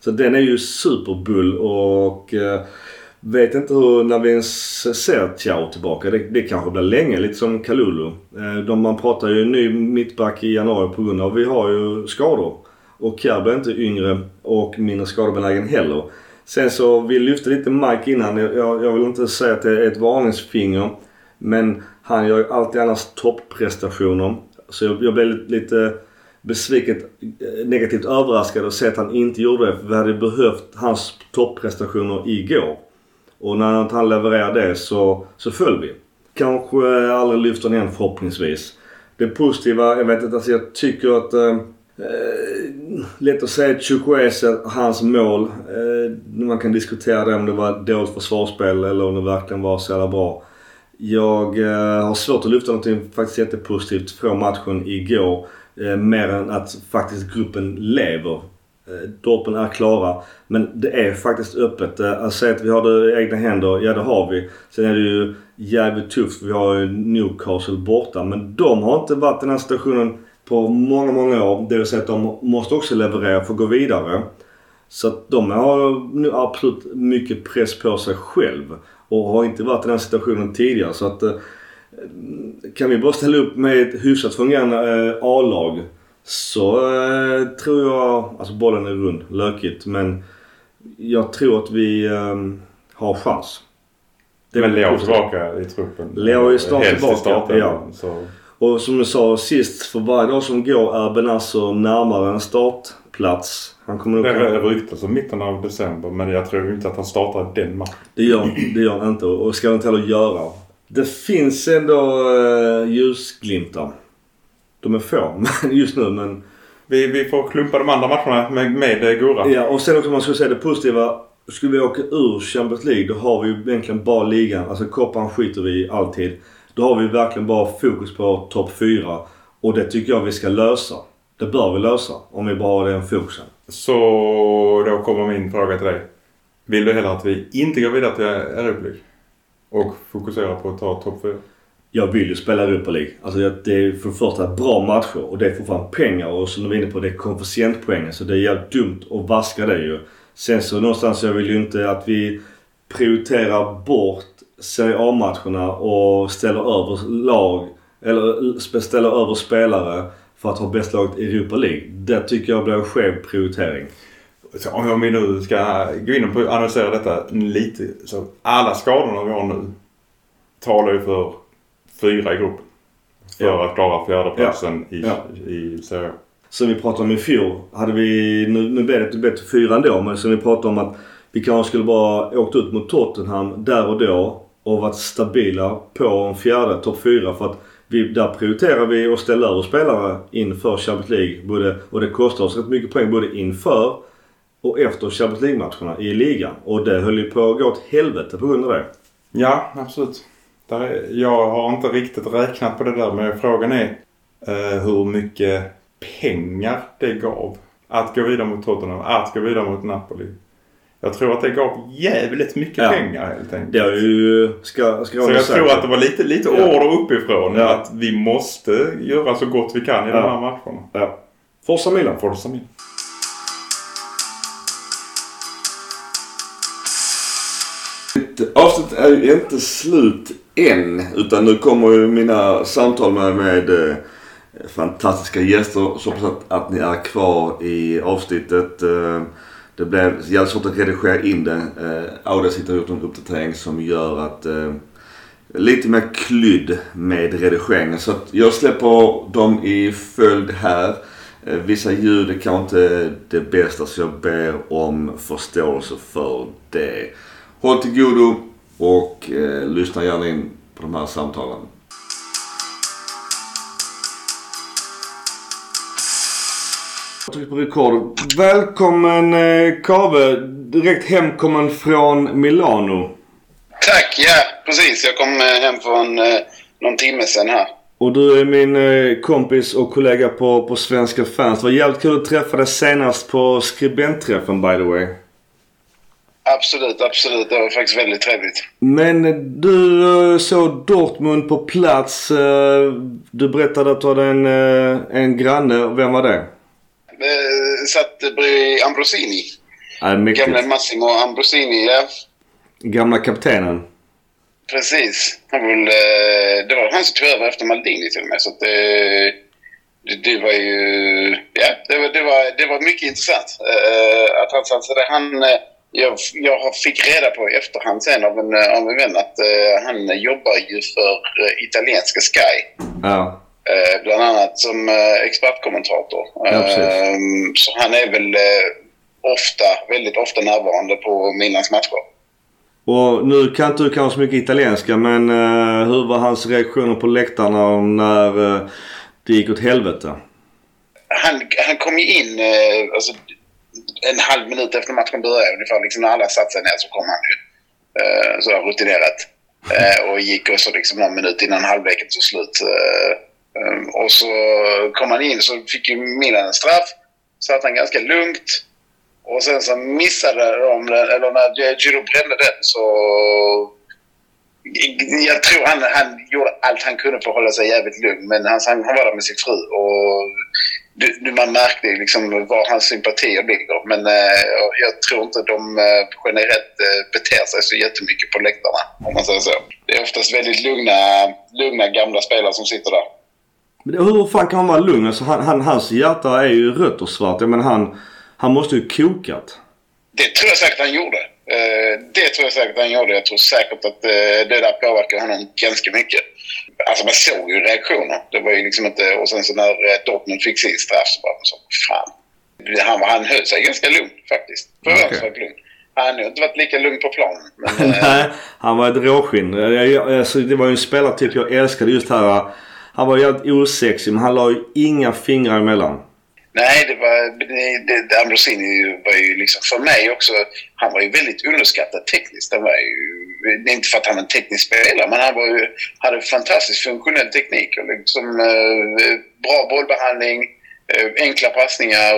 Så den är ju superbull och eh, vet inte hur, när vi ens ser Thiaw tillbaka. Det, det kanske blir länge, lite som Kalulu. Eh, de, man pratar ju ny mittback i januari på grund av vi har ju skador. Och Kjär blir inte yngre och mindre skadebenägen heller. Sen så, vi lyfte lite Mike innan. Jag, jag vill inte säga att det är ett varningsfinger. Men han gör ju alltid annars topprestationer. Så jag, jag blev lite, lite besviket, eh, negativt överraskad att se att han inte gjorde det. För vi hade behövt hans topprestationer igår. Och när inte han levererade det så, så föll vi. Kanske aldrig lyfter den igen förhoppningsvis. Det positiva, jag vet inte, alltså jag tycker att eh, Eh, lätt att säga Chukwueze, hans mål. Eh, man kan diskutera det om det var dåligt försvarsspel eller om det verkligen var så jävla bra. Jag eh, har svårt att lyfta någonting faktiskt jättepositivt från matchen igår. Eh, mer än att faktiskt gruppen lever. Eh, Dorpen är klara. Men det är faktiskt öppet. Att säga att vi har det i egna händer, ja det har vi. Sen är det ju jävligt tufft. Vi har ju Newcastle borta. Men de har inte varit i den här situationen på många, många år. Det vill säga att de måste också leverera för att gå vidare. Så att de har nu absolut mycket press på sig själv. Och har inte varit i den situationen tidigare. Så att eh, kan vi bara ställa upp med ett hyfsat fungerande eh, A-lag så eh, tror jag, alltså bollen är rund, lökigt. Men jag tror att vi eh, har chans. Det är Men Leo tillbaka i truppen. Leo är snart tillbaka, starten, ja. Så. Och som jag sa sist, för varje dag som går är Benazzo närmare en startplats. Han kommer nog... Det ryktas om mitten av december men jag tror inte att han startar den matchen. Det gör, det gör han inte och ska han inte heller göra. Det finns ändå uh, ljusglimtar. De är få just nu men... Vi, vi får klumpa de andra matcherna med, med Gurra. Ja och sen också om man skulle säga det positiva. Skulle vi åka ur Champions League då har vi ju egentligen bara ligan. Alltså koppan skiter vi i alltid. Då har vi verkligen bara fokus på topp 4. Och det tycker jag vi ska lösa. Det bör vi lösa om vi bara har den fokusen. Så då kommer min fråga till dig. Vill du hellre att vi inte går vidare till Europa League? Och fokuserar på att ta topp 4? Jag vill ju spela Europa League. Alltså det är för det första bra matcher och det är fortfarande pengar och som du var inne på det är koefficientpoängen. Så det är jävligt dumt att vaska det ju. Sen så någonstans jag vill ju inte att vi prioriterar bort Serie A-matcherna och ställer över lag eller ställer över spelare för att ha bäst laget i Europa League. Det tycker jag blir en skev prioritering. Så om vi nu ska gå in och analysera detta lite. Så alla skadorna vi har nu talar ju för fyra i gruppen. För Ja. att klara fjärdeplatsen i, Ja. i Serie A. Som vi pratade om i fjol. Hade vi, nu, nu blev det inte bättre fyra ändå, men som vi pratade om att vi kanske skulle bara åkt ut mot Tottenham där och då och varit stabila på en fjärde, topp fyra. För att vi, där prioriterar vi att ställa över spelare inför Champions League. Både, och det kostar oss rätt mycket poäng både inför och efter Champions League-matcherna i ligan. Och det höll ju på att gå åt helvete på grund av det. Ja, absolut. Där är, jag har inte riktigt räknat på det där men frågan är eh, hur mycket pengar det gav att gå vidare mot Tottenham, att gå vidare mot Napoli. Jag tror att det gav jävligt mycket Ja. pengar helt enkelt. Det har ju... Ska, ska Så jag tror att det var lite, lite Ja. order uppifrån Ja. att vi måste göra så gott vi kan i Ja. de här matcherna. Ja. Forza Milan. Forza Milan. avsnittet är ju inte slut än. Utan nu kommer ju mina samtal med, med eh, fantastiska gäster. Så att, att ni är kvar i avsnittet. Eh, det blev jävligt svårt att redigera in det. Eh, Audacity har gjort en uppdatering som gör att eh, lite mer klydd med redigeringen. Så att jag släpper dem i följd här. Eh, vissa ljud är kanske inte det bästa så jag ber om förståelse för det. Håll till godo och eh, lyssna gärna in på de här samtalen. Jag på rekord. Välkommen eh, Kave. Direkt hemkommen från Milano. Tack, ja precis. Jag kom eh, hem för en, eh, någon timme sedan här. Och du är min kompis och kollega på, på Svenska fans. Det var jävligt kul att träffa dig senast på skribentträffen by the way. Absolut, absolut. Det var faktiskt väldigt trevligt. Men du såg Dortmund på plats. Du berättade att du hade en, en granne. Vem var det? Eh, satt bredvid Ambrosini. Mäktigt. Gamla Massimo Ambrosini, ja. Gamla kaptenen. Precis. Han väl, eh, det var han som tog över efter Maldini till och med. Så att det, det, det var ju... Ja, det var, det var, det var mycket intressant eh, att han satsade. Han, eh, jag, jag fick reda på i efterhand sen av en, av en vän att eh, han jobbar ju för eh, italienska Sky. Ja. Eh, bland annat som eh, expertkommentator. Ja, precis. Eh, så han är väl eh, ofta, väldigt ofta närvarande på Milans matcher. Och nu kan inte du kanske så mycket italienska men hur var hans reaktioner på läktarna när eh, det gick åt helvete? Han, han kom ju in alltså, en halv minut efter matchen började ungefär. Liksom när alla satt sig ner så kom han ju. Eh, så rutinerat. Och gick också liksom någon minut innan halvleken tog slut. Eh, Ehm, och så kom han in så fick ju Milan en straff. Satt han ganska lugnt. Och sen så missade de den, eller när Giro brände den så... Jag tror han, han gjorde allt han kunde för att hålla sig jävligt lugn. Men han, han var där med sin fru och du, du, man märkte liksom var hans sympatier ligger. Men eh, jag tror inte de eh, generellt eh, beter sig så jättemycket på läktarna. Om man säger så. Det är oftast väldigt lugna, lugna gamla spelare som sitter där. Men hur fan kan han vara lugn? Alltså, han, han, hans hjärta är ju rött och svart. Jag menar han, han måste ju kokat. Det tror jag säkert han gjorde. Eh, det tror jag säkert han gjorde. Jag tror säkert att eh, det där påverkar honom ganska mycket. Alltså man såg ju reaktioner. Det var ju liksom inte... Och sen så när eh, Dortmund fick sin straff så bara så fan. Han, han höll sig ganska lugn faktiskt. Förvånansvärt okay. lugn. Han har inte varit lika lugn på planen. Men, Nej, han var ett råskinn. Alltså, det var ju en spelartyp jag älskade just här. Han var jävligt osexig men han la ju inga fingrar emellan. Nej, det var... Det, det, Ambrosini var ju liksom för mig också... Han var ju väldigt underskattad tekniskt. Han var ju, det är inte för att han är en teknisk spelare, men han var ju, hade fantastiskt funktionell teknik och liksom eh, bra bollbehandling, eh, enkla passningar.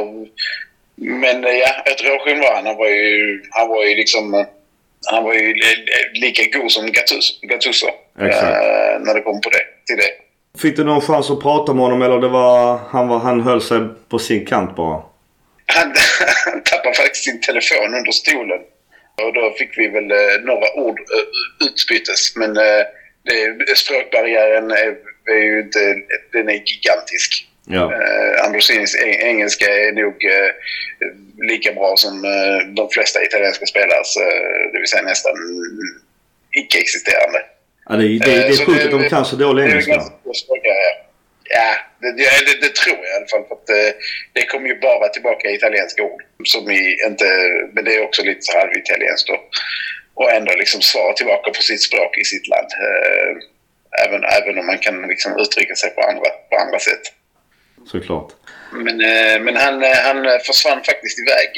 Men eh, ja, ett råskinn var han. Han var ju, han var ju liksom... Han var ju lika god som Gattuso. Eh, när det kom på det, till det. Fick du någon chans att prata med honom eller det var, han, var, han höll sig på sin kant bara? Han, han tappade faktiskt sin telefon under stolen. Och då fick vi väl eh, några ord eh, utbytes. Men eh, det, språkbarriären är, är ju inte, den är gigantisk. Ja. Eh, Ambrosinis engelska är nog eh, lika bra som eh, de flesta italienska spelares. det vill säga nästan icke-existerande. Ja, det, det, det är sjukt att de kan så dålig engelska. Ja, det, det, det, tror jag i alla fall. För att det, det kommer ju bara tillbaka i italienska ord. Som i, inte, men det är också lite så halvitalienskt då. Och ändå liksom svara tillbaka på sitt språk i sitt land. Även, även om man kan liksom uttrycka sig på andra, på andra sätt. Såklart. Men, men han, han försvann faktiskt iväg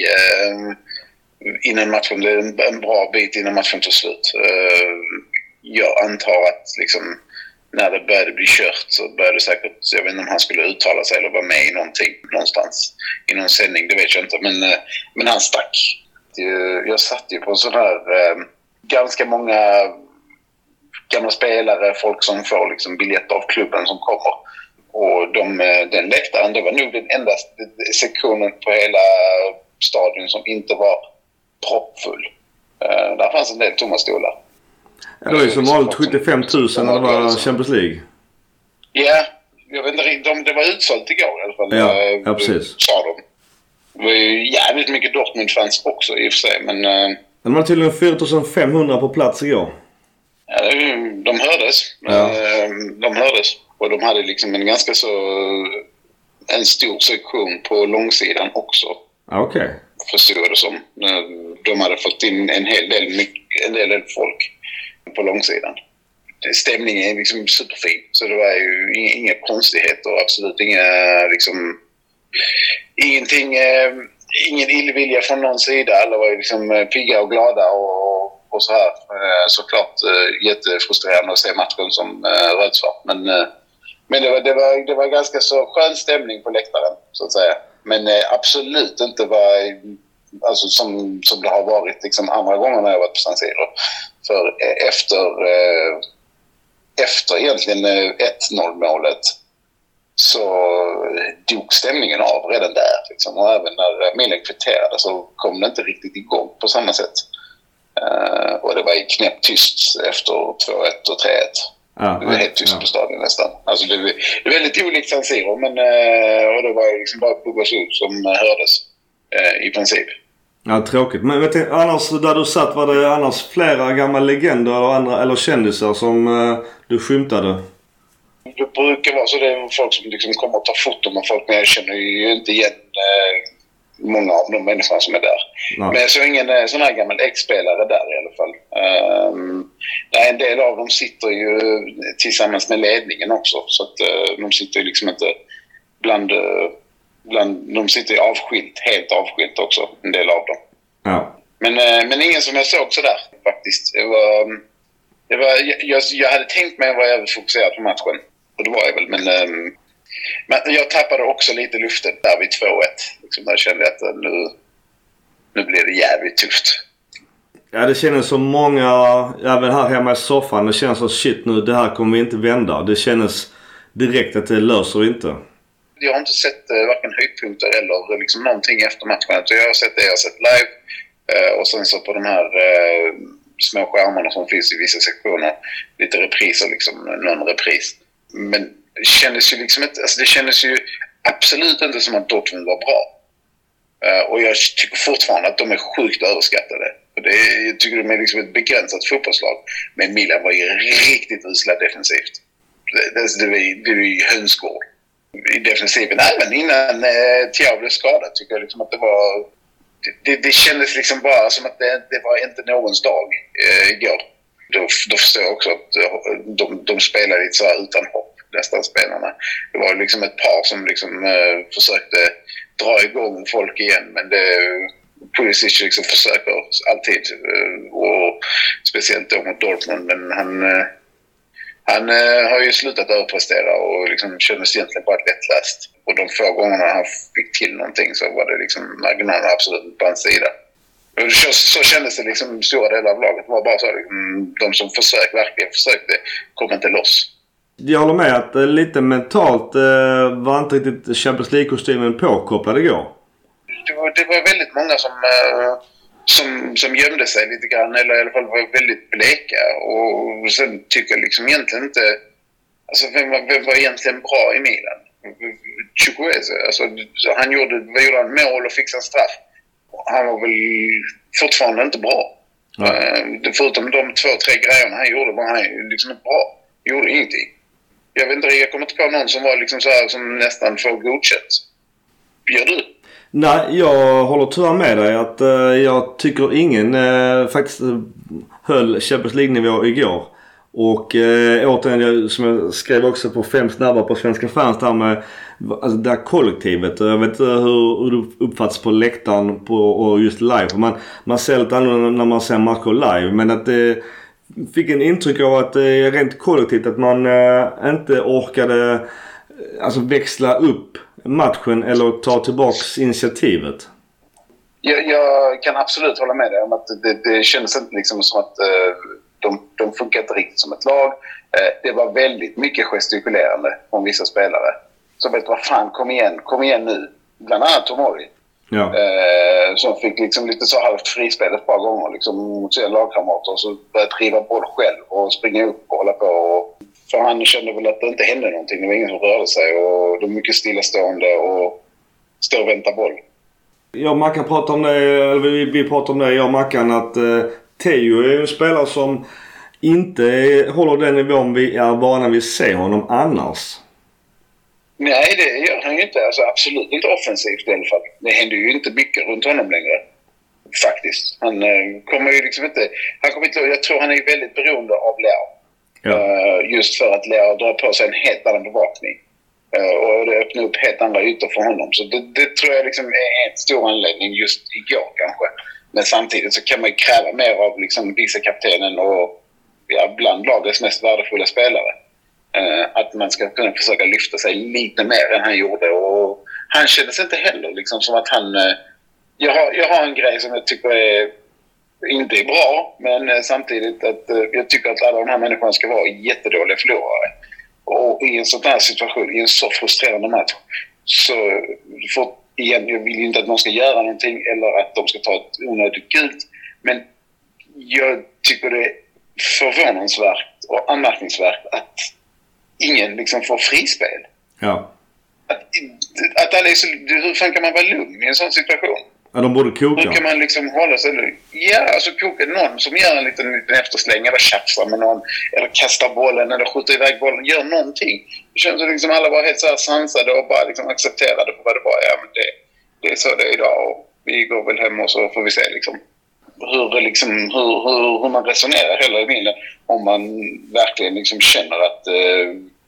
innan matchen. Det är en bra bit innan matchen tog slut jag antar att liksom, när det började bli kört så började säkert, jag vet inte om han skulle uttala sig eller vara med i någonting någonstans. I någon sändning, det vet jag inte. Men, eh, men han stack. Jag satt ju på en sån här eh, ganska många gamla spelare, folk som får liksom biljetter av klubben som kommer. Och de, eh, den läktaren, det var nog den enda sektionen på hela stadion som inte var proppfull. Där fanns en del tomma stolar. Det var ju som vanligt 75 000 när det var Champions League. Ja, jag vet inte, de, det var utsålt igår i alla fall. Ja, eh, ja, precis. Sa de. Det var ju jävligt mycket Dortmund-fans också i och för sig, men... eh, de hade tydligen 4500 på plats igår. Ja, de hördes. Ja. Eh, De hördes. Och de hade liksom en ganska så... En stor sektion på långsidan också, Okej. förstod jag det som. De hade fått in en hel del, en hel del folk på långsidan. Stämningen är liksom superfin. Så det var ju inga, inga konstigheter och absolut inga liksom... Ingenting... Eh, ingen illvilja från någon sida. Alla var ju liksom eh, pigga och glada och, och så här. Eh, såklart eh, jättefrustrerande att se matchen som eh, rödsvart. Men, eh, men det, var, det, var, det var ganska så skön stämning på läktaren, så att säga. Men eh, absolut inte var, alltså, som, som det har varit liksom, andra gånger när jag varit på San Siro. För eh, efter, eh, efter egentligen eh, 1-0 målet så dog stämningen av redan där. Liksom. Och även när Milan kvitterade så kom det inte riktigt igång på samma sätt. Eh, och det var ju knäppt tyst efter 2-1 och 3-1. Ja, Det var helt tyst ja. på stadion nästan. Alltså det, det är väldigt olikt San Siro, men eh, och det var liksom bara ord som eh, hördes eh, i princip. Ja, tråkigt. Men vet du, annars där du satt var det annars flera gamla legender eller, andra, eller kändisar som eh, du skymtade? Det brukar vara så det är folk som liksom kommer och tar foton med folk, men jag känner ju inte igen eh, många av de människorna som är där. Nej. Men jag såg ingen eh, sån här gammal ex-spelare där i alla fall. Um, nej, en del av dem sitter ju tillsammans med ledningen också, så att eh, de sitter ju liksom inte bland... eh, bland de sitter avskilt, helt avskilt också, en del av dem. Ja. Men, eh, men ingen som jag såg sådär faktiskt. Det var, det var, jag, jag hade tänkt mig att vara jävligt fokuserad på matchen. Och det var jag väl. Men, ehm, men jag tappade också lite luften där vid 2-1. Liksom, där kände jag att eh, nu, nu blir det jävligt tufft. Ja, det kändes som många, även här hemma i soffan, det känns som shit nu, det här kommer vi inte vända. Det kändes direkt att det löser vi inte. Jag har inte sett eh, varken höjdpunkter eller eh, liksom någonting efter matchen. Jag har sett det jag har sett live. Eh, och sen så på de här eh, små skärmarna som finns i vissa sektioner. Lite repriser liksom, någon repris. Men det kändes ju liksom inte, alltså det kändes ju absolut inte som att Dortmund var bra. Eh, och jag tycker fortfarande att de är sjukt överskattade. Det är, jag tycker de är liksom ett begränsat fotbollslag. Men Milan var ju riktigt usla defensivt. Det, det, det, var, det var ju hönsgård i defensiven. Även innan eh, Thiago blev skadad tycker jag liksom att det var... Det, det, kändes liksom bara som att det, det var inte någons dag eh, igår. Då, då förstår jag också att eh, de, de spelade lite så här utan hopp, nästan spelarna. Det var liksom ett par som liksom eh, försökte dra igång folk igen men det... Pulisic liksom försöker alltid eh, och speciellt då mot Dortmund men han... Eh, han eh, har ju slutat överprestera och liksom kändes egentligen bara lättläst. Och de få gångerna han fick till någonting så var det liksom marginalerna absolut inte på hans sida. Och så, så kändes det liksom stora delar av laget. Det var bara så liksom, de som försök, verkligen försökte kom inte loss. Jag håller med att eh, lite mentalt eh, var inte riktigt Champions League-kostymen påkopplad igår. Det var, det var väldigt många som, eh, som, som gömde sig lite grann eller i alla fall var väldigt bleka. Och sen tycker jag liksom egentligen inte... Alltså vem, var- vem var egentligen bra i Milan? Chukwueze. Alltså, han gjorde, vad gjorde han? Mål och fixade straff. Han var väl fortfarande inte bra. Eh, förutom de två, tre grejerna han gjorde var han liksom inte bra. Gjorde ingenting. Jag vet inte, jag kommer inte på någon som var liksom så här som nästan får godkänt. Gör du? Nej, jag håller tyvärr med dig att eh, jag tycker ingen eh, faktiskt eh, höll Champions League-nivå igår. Och eh, återigen, jag, som jag skrev också på fem snabba på Svenska fans där med alltså, det här kollektivet. Jag vet inte hur, hur det uppfattas på läktaren på, och just live. Man, man ser lite annorlunda när man ser matcher live. Men att det fick en intryck av att det är rent kollektivt att man eh, inte orkade alltså växla upp matchen eller ta tillbaks initiativet. Jag, jag kan absolut hålla med dig om att det, det kändes inte liksom som att eh, de, de funkar inte riktigt som ett lag. Eh, det var väldigt mycket gestikulerande från vissa spelare. Vet du vad fan, kom igen, kom igen nu. Bland annat Tomori. Ja. Eh, som fick liksom lite så halvt frispel ett par gånger liksom, mot sina lagkamrater. Och så började driva boll själv och springa upp och hålla på. Och, för han kände väl att det inte hände någonting. Det var ingen som rörde sig och det var mycket stillastående och stå och vänta boll. Jag och Mackan pratade om det, eller vi, vi pratade om det jag och Mackan att eh, Teo är ju en spelare som inte håller den nivån vi är vana vid se honom annars. Nej, det gör han ju inte. Alltså, absolut inte offensivt i alla fall. Det händer ju inte mycket runt honom längre. Faktiskt. Han eh, kommer ju liksom inte... Han kommer inte jag tror han är väldigt beroende av Leao. Ja. Eh, just för att lära drar på sig en helt annan bevakning. Eh, och det öppnar upp helt andra ytor för honom. Så det, det tror jag liksom är en stor anledning just igår kanske. Men samtidigt så kan man ju kräva mer av liksom vicekaptenen och ja, bland lagets mest värdefulla spelare. Eh, att man ska kunna försöka lyfta sig lite mer än han gjorde. Och han kändes inte heller liksom som att han... Jag, har, jag har en grej som jag tycker är inte är bra, men eh, samtidigt att eh, jag tycker att alla de här människorna ska vara jättedåliga förlorare. Och i en sån här situation, i en så frustrerande match, så får, igen, jag vill ju inte att någon ska göra någonting eller att de ska ta ett onödigt gult. Men jag tycker det är förvånansvärt och anmärkningsvärt att ingen liksom får frispel. Ja. Att, att alla är så, hur fan kan man vara lugn i en sån situation? Ja, de borde Hur kan man liksom hålla sig? Ja, alltså koka någon som gör en liten, liten eftersläng eller tjafsar med någon eller kastar bollen eller skjuter iväg bollen. Gör någonting. Det känns som liksom alla var helt så här sansade och bara liksom accepterade för vad det var. Ja, men det, det är så det är idag och vi går väl hem och så får vi se liksom hur, liksom, hur, hur, hur man resonerar hela tiden om man verkligen liksom känner att eh,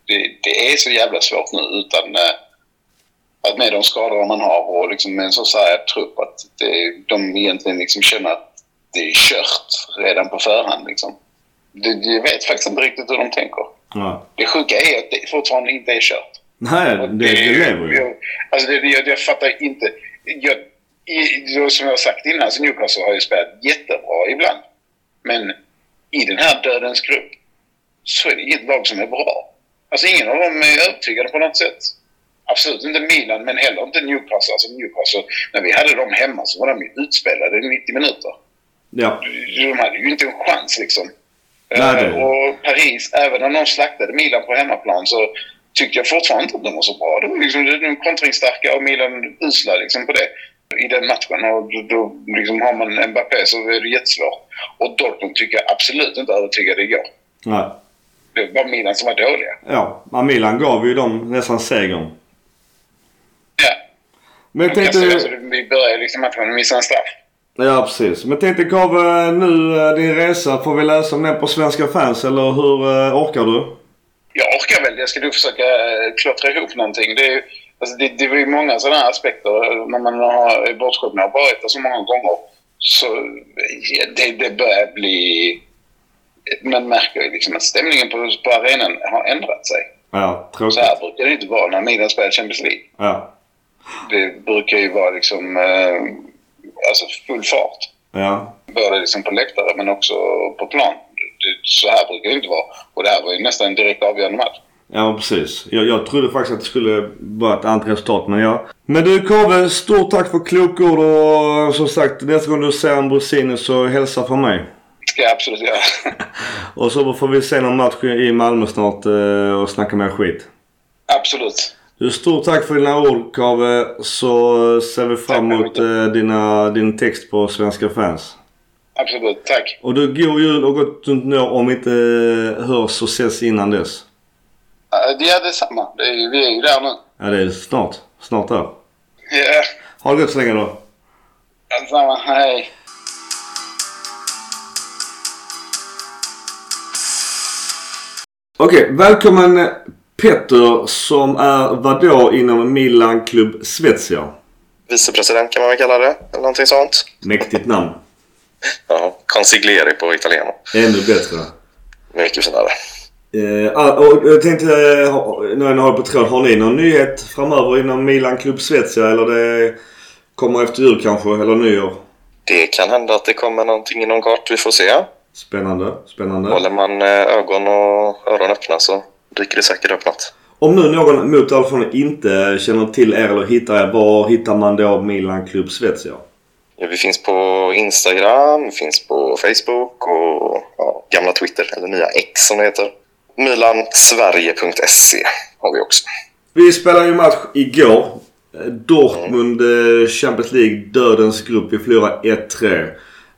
det, det är så jävla svårt nu utan eh, att med de skador man har och liksom med en så sargad trupp att det, de egentligen liksom känner att det är kört redan på förhand. Liksom. Det, jag vet faktiskt inte riktigt hur de tänker. Ja. Det sjuka är att det fortfarande inte är kört. Nej, Och det, det lever ju. Jag, alltså det, jag, jag fattar inte. Jag, i, som jag har sagt innan så Newcastle har ju spelat jättebra ibland. Men i den här dödens grupp så är det inget lag som är bra. Alltså ingen av dem är övertygade på något sätt. Absolut inte Milan, men heller inte Newcastle. Alltså Newcastle, när vi hade dem hemma så var de ju utspelade i 90 minuter. Ja. De hade ju inte en chans liksom. Nej, det- Eh, och Paris, även om de slaktade Milan på hemmaplan så tyckte jag fortfarande inte att de var så bra. De var liksom de kontringsstarka och Milan usla liksom på det i den matchen. Och då, då liksom har man Mbappé så är det jättesvårt. Och Dortmund tycker jag absolut inte övertygade igår. Nej. Det var Milan som var dåliga. Ja. men Milan gav ju dem nästan segern. Men Man tänkte... alltså, vi började liksom med att missa en straff. Ja, precis. Men tänkte Kave, nu eh, din resa, får vi läsa om den på Svenska fans eller hur eh, orkar du? Jag orkar väl. Jag ska nog försöka eh, klottra ihop någonting. Det, är, ju- alltså det, det ju många sådana här aspekter när man har bortskämd har varit där så många gånger. Så ja, det, det börjar bli... Man märker ju liksom att stämningen på, på arenan har ändrat sig. Ja, Så tråkigt. här brukar det inte vara när Milan spelar Champions League. Ja. Det brukar ju vara liksom eh, alltså full fart. Ja. Både liksom på läktare men också på plan. Det, så här brukar det inte vara. Och det här var ju nästan en direkt avgörande match. Ja, precis. Jag, jag trodde faktiskt att det skulle vara ett annat resultat, men ja. Men du Kave, stort tack för kloka ord och som sagt nästa gång du ser Ambrosini så hälsa från mig. ska jag absolut göra. Och så får vi se någon match i Malmö snart eh, och snacka mer skit. absolut. Du, stort tack för dina ord Kave. Så ser vi fram emot eh, dina, din text på Svenska fans. Absolut. Tack. Och du, god jul och gott nytt år om vi inte eh, hörs och ses innan dess. Ja, Det är detsamma. Det är, vi är ju där nu. Ja, det är snart. Snart där. Ja, Ha det gott så länge då. detsamma. Hej. Okej, välkommen Petter som är vadå inom Milan Club Svezia? Vicepresident kan man väl kalla det, eller någonting sånt. Mäktigt namn. Ja, consigliere på italiano. Ännu bättre. Mycket finare. Eh, ah, och jag tänkte, eh, nu när jag har på tråd, har ni någon nyhet framöver inom Milan Club Svezia eller det kommer efter jul kanske, eller nyår? Det kan hända att det kommer någonting inom kort, vi får se. Spännande, spännande. Håller man eh, ögon och öron öppna så dyker det säkert upp något. Om nu någon mot all inte känner till er eller hittar er, var hittar man då Milan Club Svezia? Ja, vi finns på Instagram, vi finns på Facebook och ja, gamla Twitter, eller nya X som det heter. Milansverige.se har vi också. Vi spelade ju match igår. Dortmund mm. Champions League, dödens grupp. Vi förlorade 1-3.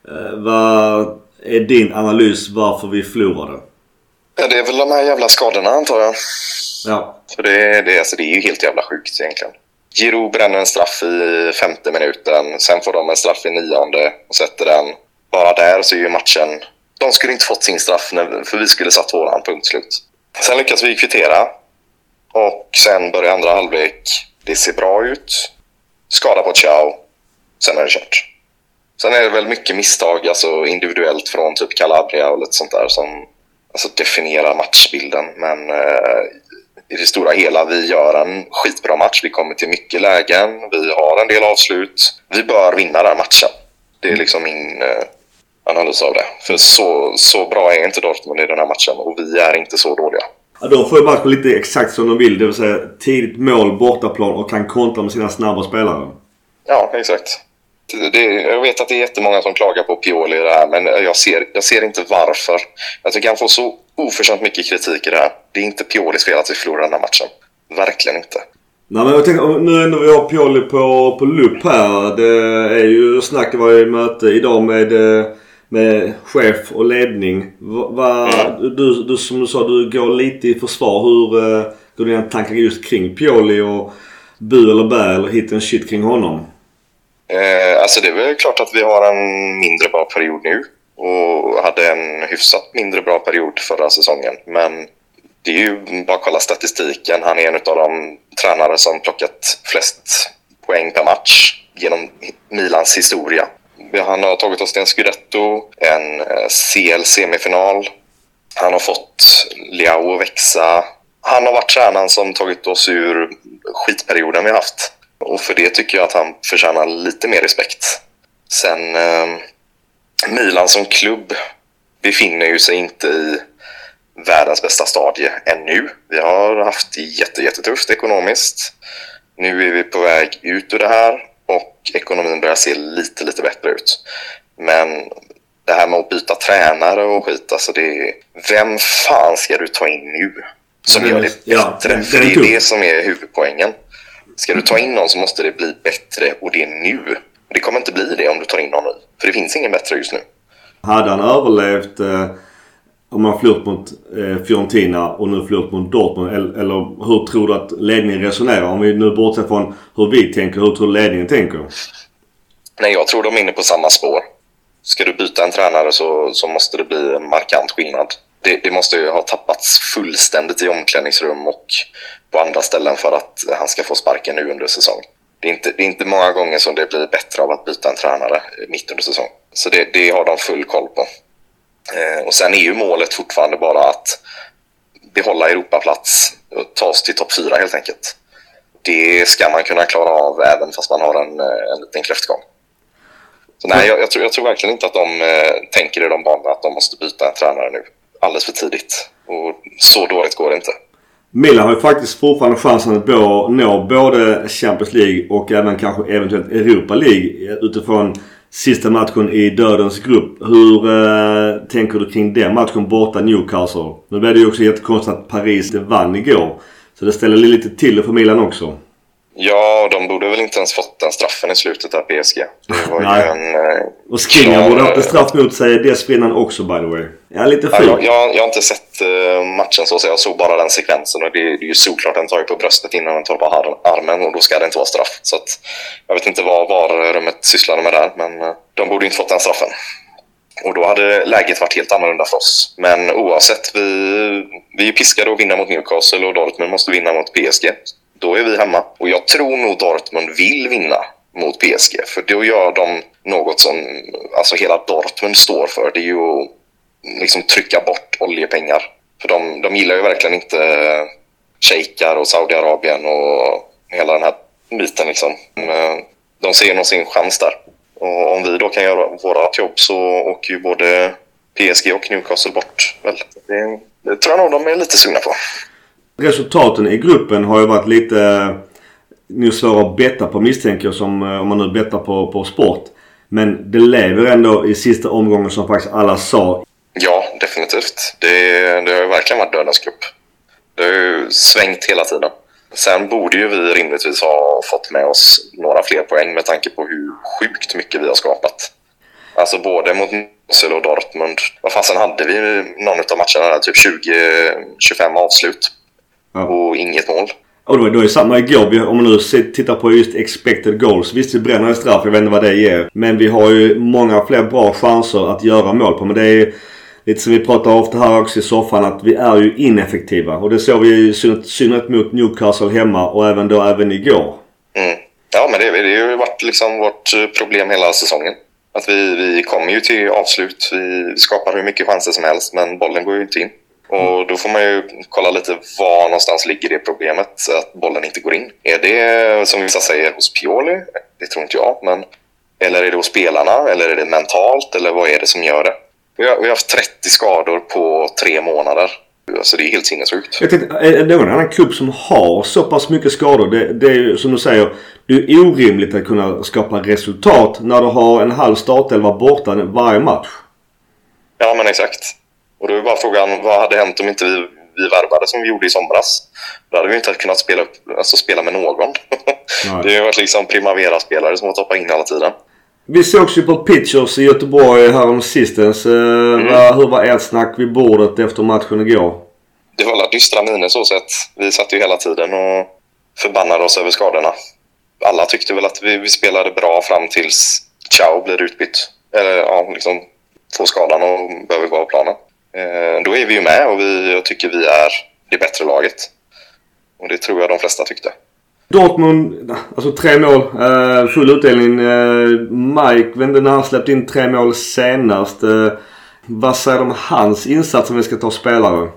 Eh, vad är din analys varför vi förlorade? Ja, det är väl de här jävla skadorna antar jag. Ja. För det, det, alltså, det är ju helt jävla sjukt egentligen. Giroud bränner en straff i femte minuten. Sen får de en straff i nionde och sätter den. Bara där så är ju matchen... De skulle inte fått sin straff för vi skulle satt våran, punkt slut. Sen lyckas vi kvittera. Och sen börjar andra halvlek. Det ser bra ut. Skada på Ciao. Sen är det kört. Sen är det väl mycket misstag, alltså individuellt från typ Calabria och lite sånt där som alltså, definierar matchbilden. Men eh, i det stora hela, vi gör en skitbra match. Vi kommer till mycket lägen. Vi har en del avslut. Vi bör vinna den matchen. Det är liksom min eh, analys av det. För så, så bra är inte Dortmund i den här matchen och vi är inte så dåliga. Ja, de får ju matchen lite exakt som de vill. Det vill säga tidigt mål, bortaplan och kan kontra med sina snabba spelare. Ja, exakt. Det, jag vet att det är jättemånga som klagar på Pioli i det här, men jag ser, jag ser inte varför. Jag tycker han får så oförtjänt mycket kritik i det här. Det är inte Piolis fel att vi förlorar den här matchen. Verkligen inte. Nej men jag tänker nu när vi har Pioli på, på lupp här. Det är ju snack varje möte idag med, med chef och ledning. Va, mm. du, du, som du sa, du går lite i försvar. Hur uh, går dina tankar just kring Pioli och bu eller bä eller hit en shit kring honom? Eh, alltså det är väl klart att vi har en mindre bra period nu och hade en hyfsat mindre bra period förra säsongen. Men det är ju bara att kolla statistiken. Han är en av de tränare som plockat flest poäng per match genom Milans historia. Han har tagit oss till en Scudetto, en eh, CL-semifinal. Han har fått Leao att växa. Han har varit tränaren som tagit oss ur skitperioden vi haft. Och för det tycker jag att han förtjänar lite mer respekt. Sen eh, Milan som klubb befinner ju sig inte i världens bästa stadie ännu. Vi har haft det jätte, jättetufft ekonomiskt. Nu är vi på väg ut ur det här och ekonomin börjar se lite, lite bättre ut. Men det här med att byta tränare och skit, alltså det är, Vem fan ska du ta in nu som gör det bättre? Ja, För det är det som är huvudpoängen. Ska du ta in någon så måste det bli bättre och det är nu. Det kommer inte bli det om du tar in någon nu. För det finns ingen bättre just nu. Hade han överlevt eh, om man förlorat mot eh, Fiorentina och nu förlorat mot Dortmund? Eller, eller, hur tror du att ledningen resonerar? Om vi nu bortser från hur vi tänker, hur tror du ledningen tänker? Nej, jag tror de är inne på samma spår. Ska du byta en tränare så, så måste det bli en markant skillnad. Det, det måste ju ha tappats fullständigt i omklädningsrum och på andra ställen för att han ska få sparken nu under säsong. Det är, inte, det är inte många gånger som det blir bättre av att byta en tränare mitt under säsong. Så det, det har de full koll på. Eh, och sen är ju målet fortfarande bara att behålla Europaplats och ta oss till topp fyra helt enkelt. Det ska man kunna klara av även fast man har en, eh, en liten kräftgång. Så nej, jag, jag, tror, jag tror verkligen inte att de eh, tänker i de banorna att de måste byta en tränare nu. Alldeles för tidigt. Och så dåligt går det inte. Milan har ju faktiskt fortfarande chansen att nå både Champions League och även kanske eventuellt Europa League utifrån sista matchen i dödens grupp. Hur eh, tänker du kring den matchen borta Newcastle? Nu blev det ju också jättekonstigt att Paris vann igår. Så det ställer lite till för Milan också. Ja, de borde väl inte ens fått den straffen i slutet av PSG. Det var Nej. ju en... Eh, och Skriniar borde ha haft en straff mot sig dessförinnan också by the way. Ja, lite. Ja, jag, jag, jag, har inte sett uh, matchen så, så jag såg bara den sekvensen och det, det är ju såklart den tar ju på bröstet innan den tar på armen och då ska det inte vara straff. Så att, jag vet inte vad VAR-rummet sysslade med där, men uh, de borde inte fått den straffen. Och då hade läget varit helt annorlunda för oss. Men oavsett, vi, vi är piskade att vinna mot Newcastle och Dortmund måste vinna mot PSG. Då är vi hemma. Och jag tror nog Dortmund vill vinna mot PSG. För då gör de något som alltså hela Dortmund står för. Det är ju att liksom trycka bort oljepengar. För de, de gillar ju verkligen inte eh, shejkar och Saudiarabien och hela den här biten. Liksom. De ser nog sin chans där. Och om vi då kan göra vårt jobb så åker ju både PSG och Newcastle bort. Väl. Det, det tror jag nog de är lite sugna på. Resultaten i gruppen har ju varit lite nu svåra att betta på misstänker jag som eh, om man nu bettar på, på sport. Men det lever ändå i sista omgången som faktiskt alla sa. Ja, definitivt. Det, det har ju verkligen varit dödens cup. Det har ju svängt hela tiden. Sen borde ju vi rimligtvis ha fått med oss några fler poäng med tanke på hur sjukt mycket vi har skapat. Alltså både mot Mosel och Dortmund. Vad fasen hade vi någon av matcherna där? Typ 20-25 avslut. Ja. Och inget mål. Och då, då är det samma igår. Om man nu tittar på just expected goals. Visst, vi bränner en straff. Jag vet inte vad det ger. Men vi har ju många fler bra chanser att göra mål på. Men det är lite som vi pratar ofta här också i soffan. Att vi är ju ineffektiva. Och det såg vi i synnerhet- mot Newcastle hemma och även då även igår. Mm. Ja, men det, det har ju varit liksom vårt problem hela säsongen. Att vi, vi kommer ju till avslut. Vi skapar hur mycket chanser som helst, men bollen går ju inte in. Och då får man ju kolla lite var någonstans ligger det problemet, att bollen inte går in. Är det, som vissa säger, hos Pioli? Det tror inte jag. Men, eller är det hos spelarna? Eller är det mentalt? Eller vad är det som gör det? Vi har, vi har haft 30 skador på tre månader. Alltså det är helt sinnessjukt. Jag tänkte, är det någon annan klubb som har så pass mycket skador? Det, det är ju som du säger. Det är orimligt att kunna skapa resultat när du har en halv startelva borta varje match. Ja, men exakt. Och då är bara frågan, vad hade hänt om inte vi, vi värvade som vi gjorde i somras? Då hade vi inte kunnat spela, upp, alltså spela med någon. Det har ju varit liksom Primavera-spelare som har toppat in hela tiden. Vi sågs ju på Pitchers i Göteborg härom sistens. Eh, vad- hur var ert snack vid bordet efter matchen igår? Det var alla dystra miner så sett. Vi satt ju hela tiden och förbannade oss över skadorna. Alla tyckte väl att vi, vi spelade bra fram tills Ciao blir utbytt. Eller ja, liksom får skadan och behöver gå av planen. Eh, då är vi ju med och vi, jag tycker vi är det bättre laget. Och det tror jag de flesta tyckte. Dortmund, alltså tre mål. Eh, full utdelning. Eh, Mike, vet inte när han släppte in tre mål senast. Eh, vad säger du om hans insats om vi ska ta spelare?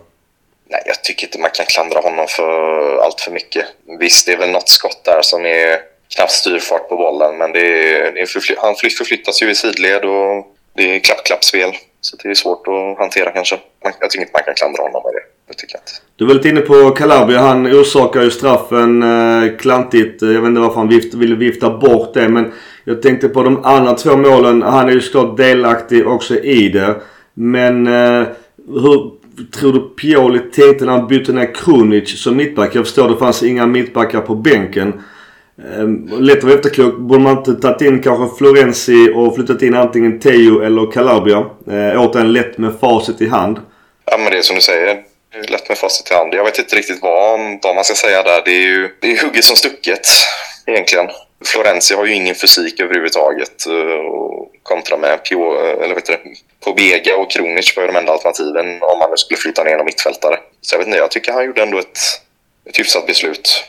Nej, jag tycker inte man kan klandra honom för allt för mycket. Visst, det är väl något skott där som är knappt styrfart på bollen, men det är, det är förfly- han förflyttas ju i sidled och det är klapp-klappspel. Så det är svårt att hantera kanske. Man, jag tycker inte man kan klandra honom med det. Det tycker jag inte. Du var lite inne på Calabria. Han orsakar ju straffen eh, klantigt. Jag vet inte varför han vift, ville vifta bort det. Men jag tänkte på de andra två målen. Han är ju såklart delaktig också i det. Men eh, hur tror du Pioli tänkte när han bytte ner Krunic som mittback? Jag förstår det fanns inga mittbackar på bänken. Eh, lätt att vara efterklok. Borde man inte tagit in kanske Florenzi och flyttat in antingen Teo eller Calabria? Eh, återigen lätt med facit i hand. Ja, men det är som du säger. Lätt med facit i hand. Jag vet inte riktigt vad, vad man ska säga där. Det är ju det är hugget som stucket egentligen. Florenzi har ju ingen fysik överhuvudtaget. Eh, och kontra med Pio, eh, eller vet du, Pobega och Kronic var ju de enda alternativen om man nu skulle flytta ner någon mittfältare. Så jag vet inte, jag tycker han gjorde ändå ett, ett hyfsat beslut.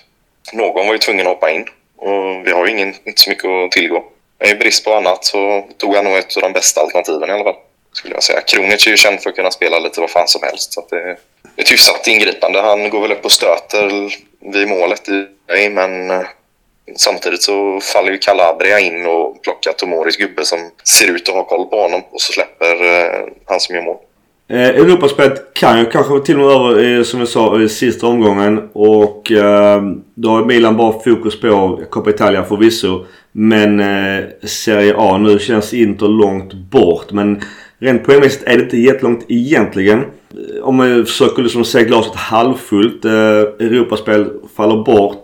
Någon var ju tvungen att hoppa in och vi har ju ingen, inte så mycket att tillgå. Men i brist på annat så tog han nog ett av de bästa alternativen i alla fall. Skulle jag säga. Kronic är ju känd för att kunna spela lite vad fan som helst. Så att det ett hyfsat ingripande. Han går väl upp och stöter vid målet i sig, men eh, samtidigt så faller ju Calabria in och plockar Tomoris gubbe som ser ut att ha koll på honom och så släpper eh, han som gör mål. Eh, Europaspelet kan ju kanske till och med över, eh, som jag sa, i sista omgången. Och eh, då har Milan bara fokus på Coppa Italia förvisso. Men eh, Serie A nu känns Inter långt bort. Men rent poängmässigt är det inte jättelångt egentligen. Eh, om man försöker liksom se glaset halvfullt. Eh, Europaspel faller bort.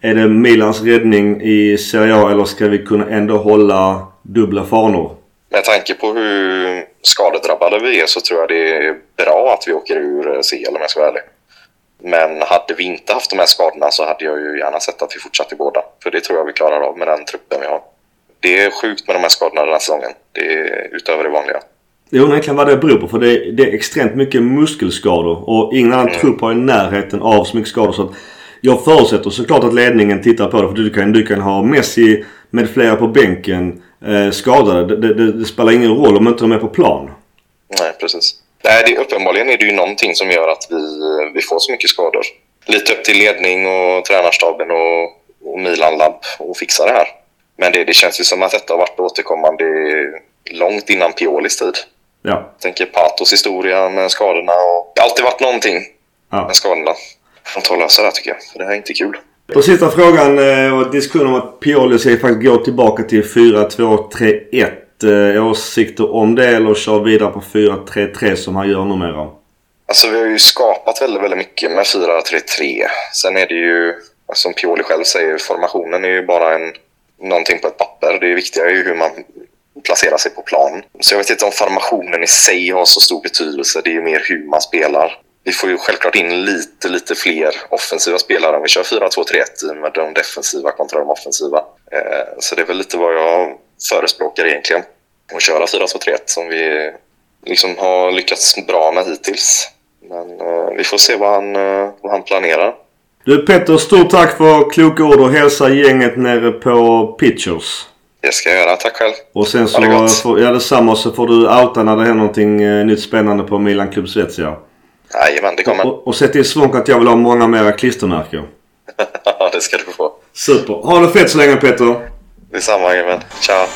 Är det Milans räddning i Serie A eller ska vi kunna ändå hålla dubbla fanor? Med tanke på hur skadedrabbade vi är så tror jag det är bra att vi åker ur eh, CL om jag ska vara ärlig. Men hade vi inte haft de här skadorna så hade jag ju gärna sett att vi fortsatte båda. För det tror jag vi klarar av med den truppen vi har. Det är sjukt med de här skadorna den här säsongen. Det är utöver det vanliga. Jag undrar egentligen vad det beror på. För det, det är extremt mycket muskelskador. Och ingen annan trupp har i närheten av så mycket skador. Så att jag förutsätter såklart att ledningen tittar på det. För du kan, du kan ha Messi med flera på bänken eh, skadade. Det, det, det spelar ingen roll om inte de är på plan. Nej, precis. Nej, det, uppenbarligen är det ju någonting som gör att vi, vi får så mycket skador. Lite upp till ledning och tränarstaben och, och Milan Lab och fixa det här. Men det, det känns ju som att detta har varit återkommande långt innan Piolis tid. Ja. Jag tänker Patos historia med skadorna och det har alltid varit någonting ja. med skadorna. de tar löser det här tycker jag. För det här är inte kul. Och sista frågan eh, och diskussion om att Pioli ska faktiskt gå tillbaka till 4-2-3-1. Eh, åsikter om det eller kör vidare på 4-3-3 som han gör numera? Alltså vi har ju skapat väldigt, väldigt mycket med 4-3-3. Sen är det ju, som Pioli själv säger, formationen är ju bara en, någonting på ett papper. Det viktiga är ju hur man Placera sig på plan. Så jag vet inte om formationen i sig har så stor betydelse. Det är ju mer hur man spelar. Vi får ju självklart in lite, lite fler offensiva spelare om vi kör 4-2-3-1 med de defensiva kontra de offensiva. Eh, så det är väl lite vad jag förespråkar egentligen. Att köra 4-2-3-1 som vi liksom har lyckats bra med hittills. Men eh, vi får se vad han, eh, vad han planerar. Du Petter, stort tack för kloka ord och hälsa gänget nere på Pitchers. Det ska jag göra. Tack själv. Och sen så, Ha det får, ja detsamma, så får du outa när det händer någonting eh, nytt spännande på Milan Club Svezia. Jajamän, det kommer. Och, och sätt till Svånk att jag vill ha många mera klistermärken. Ja, det ska du få. Super. Ha det fett så länge Petter. Detsamma, jajamän. Ciao.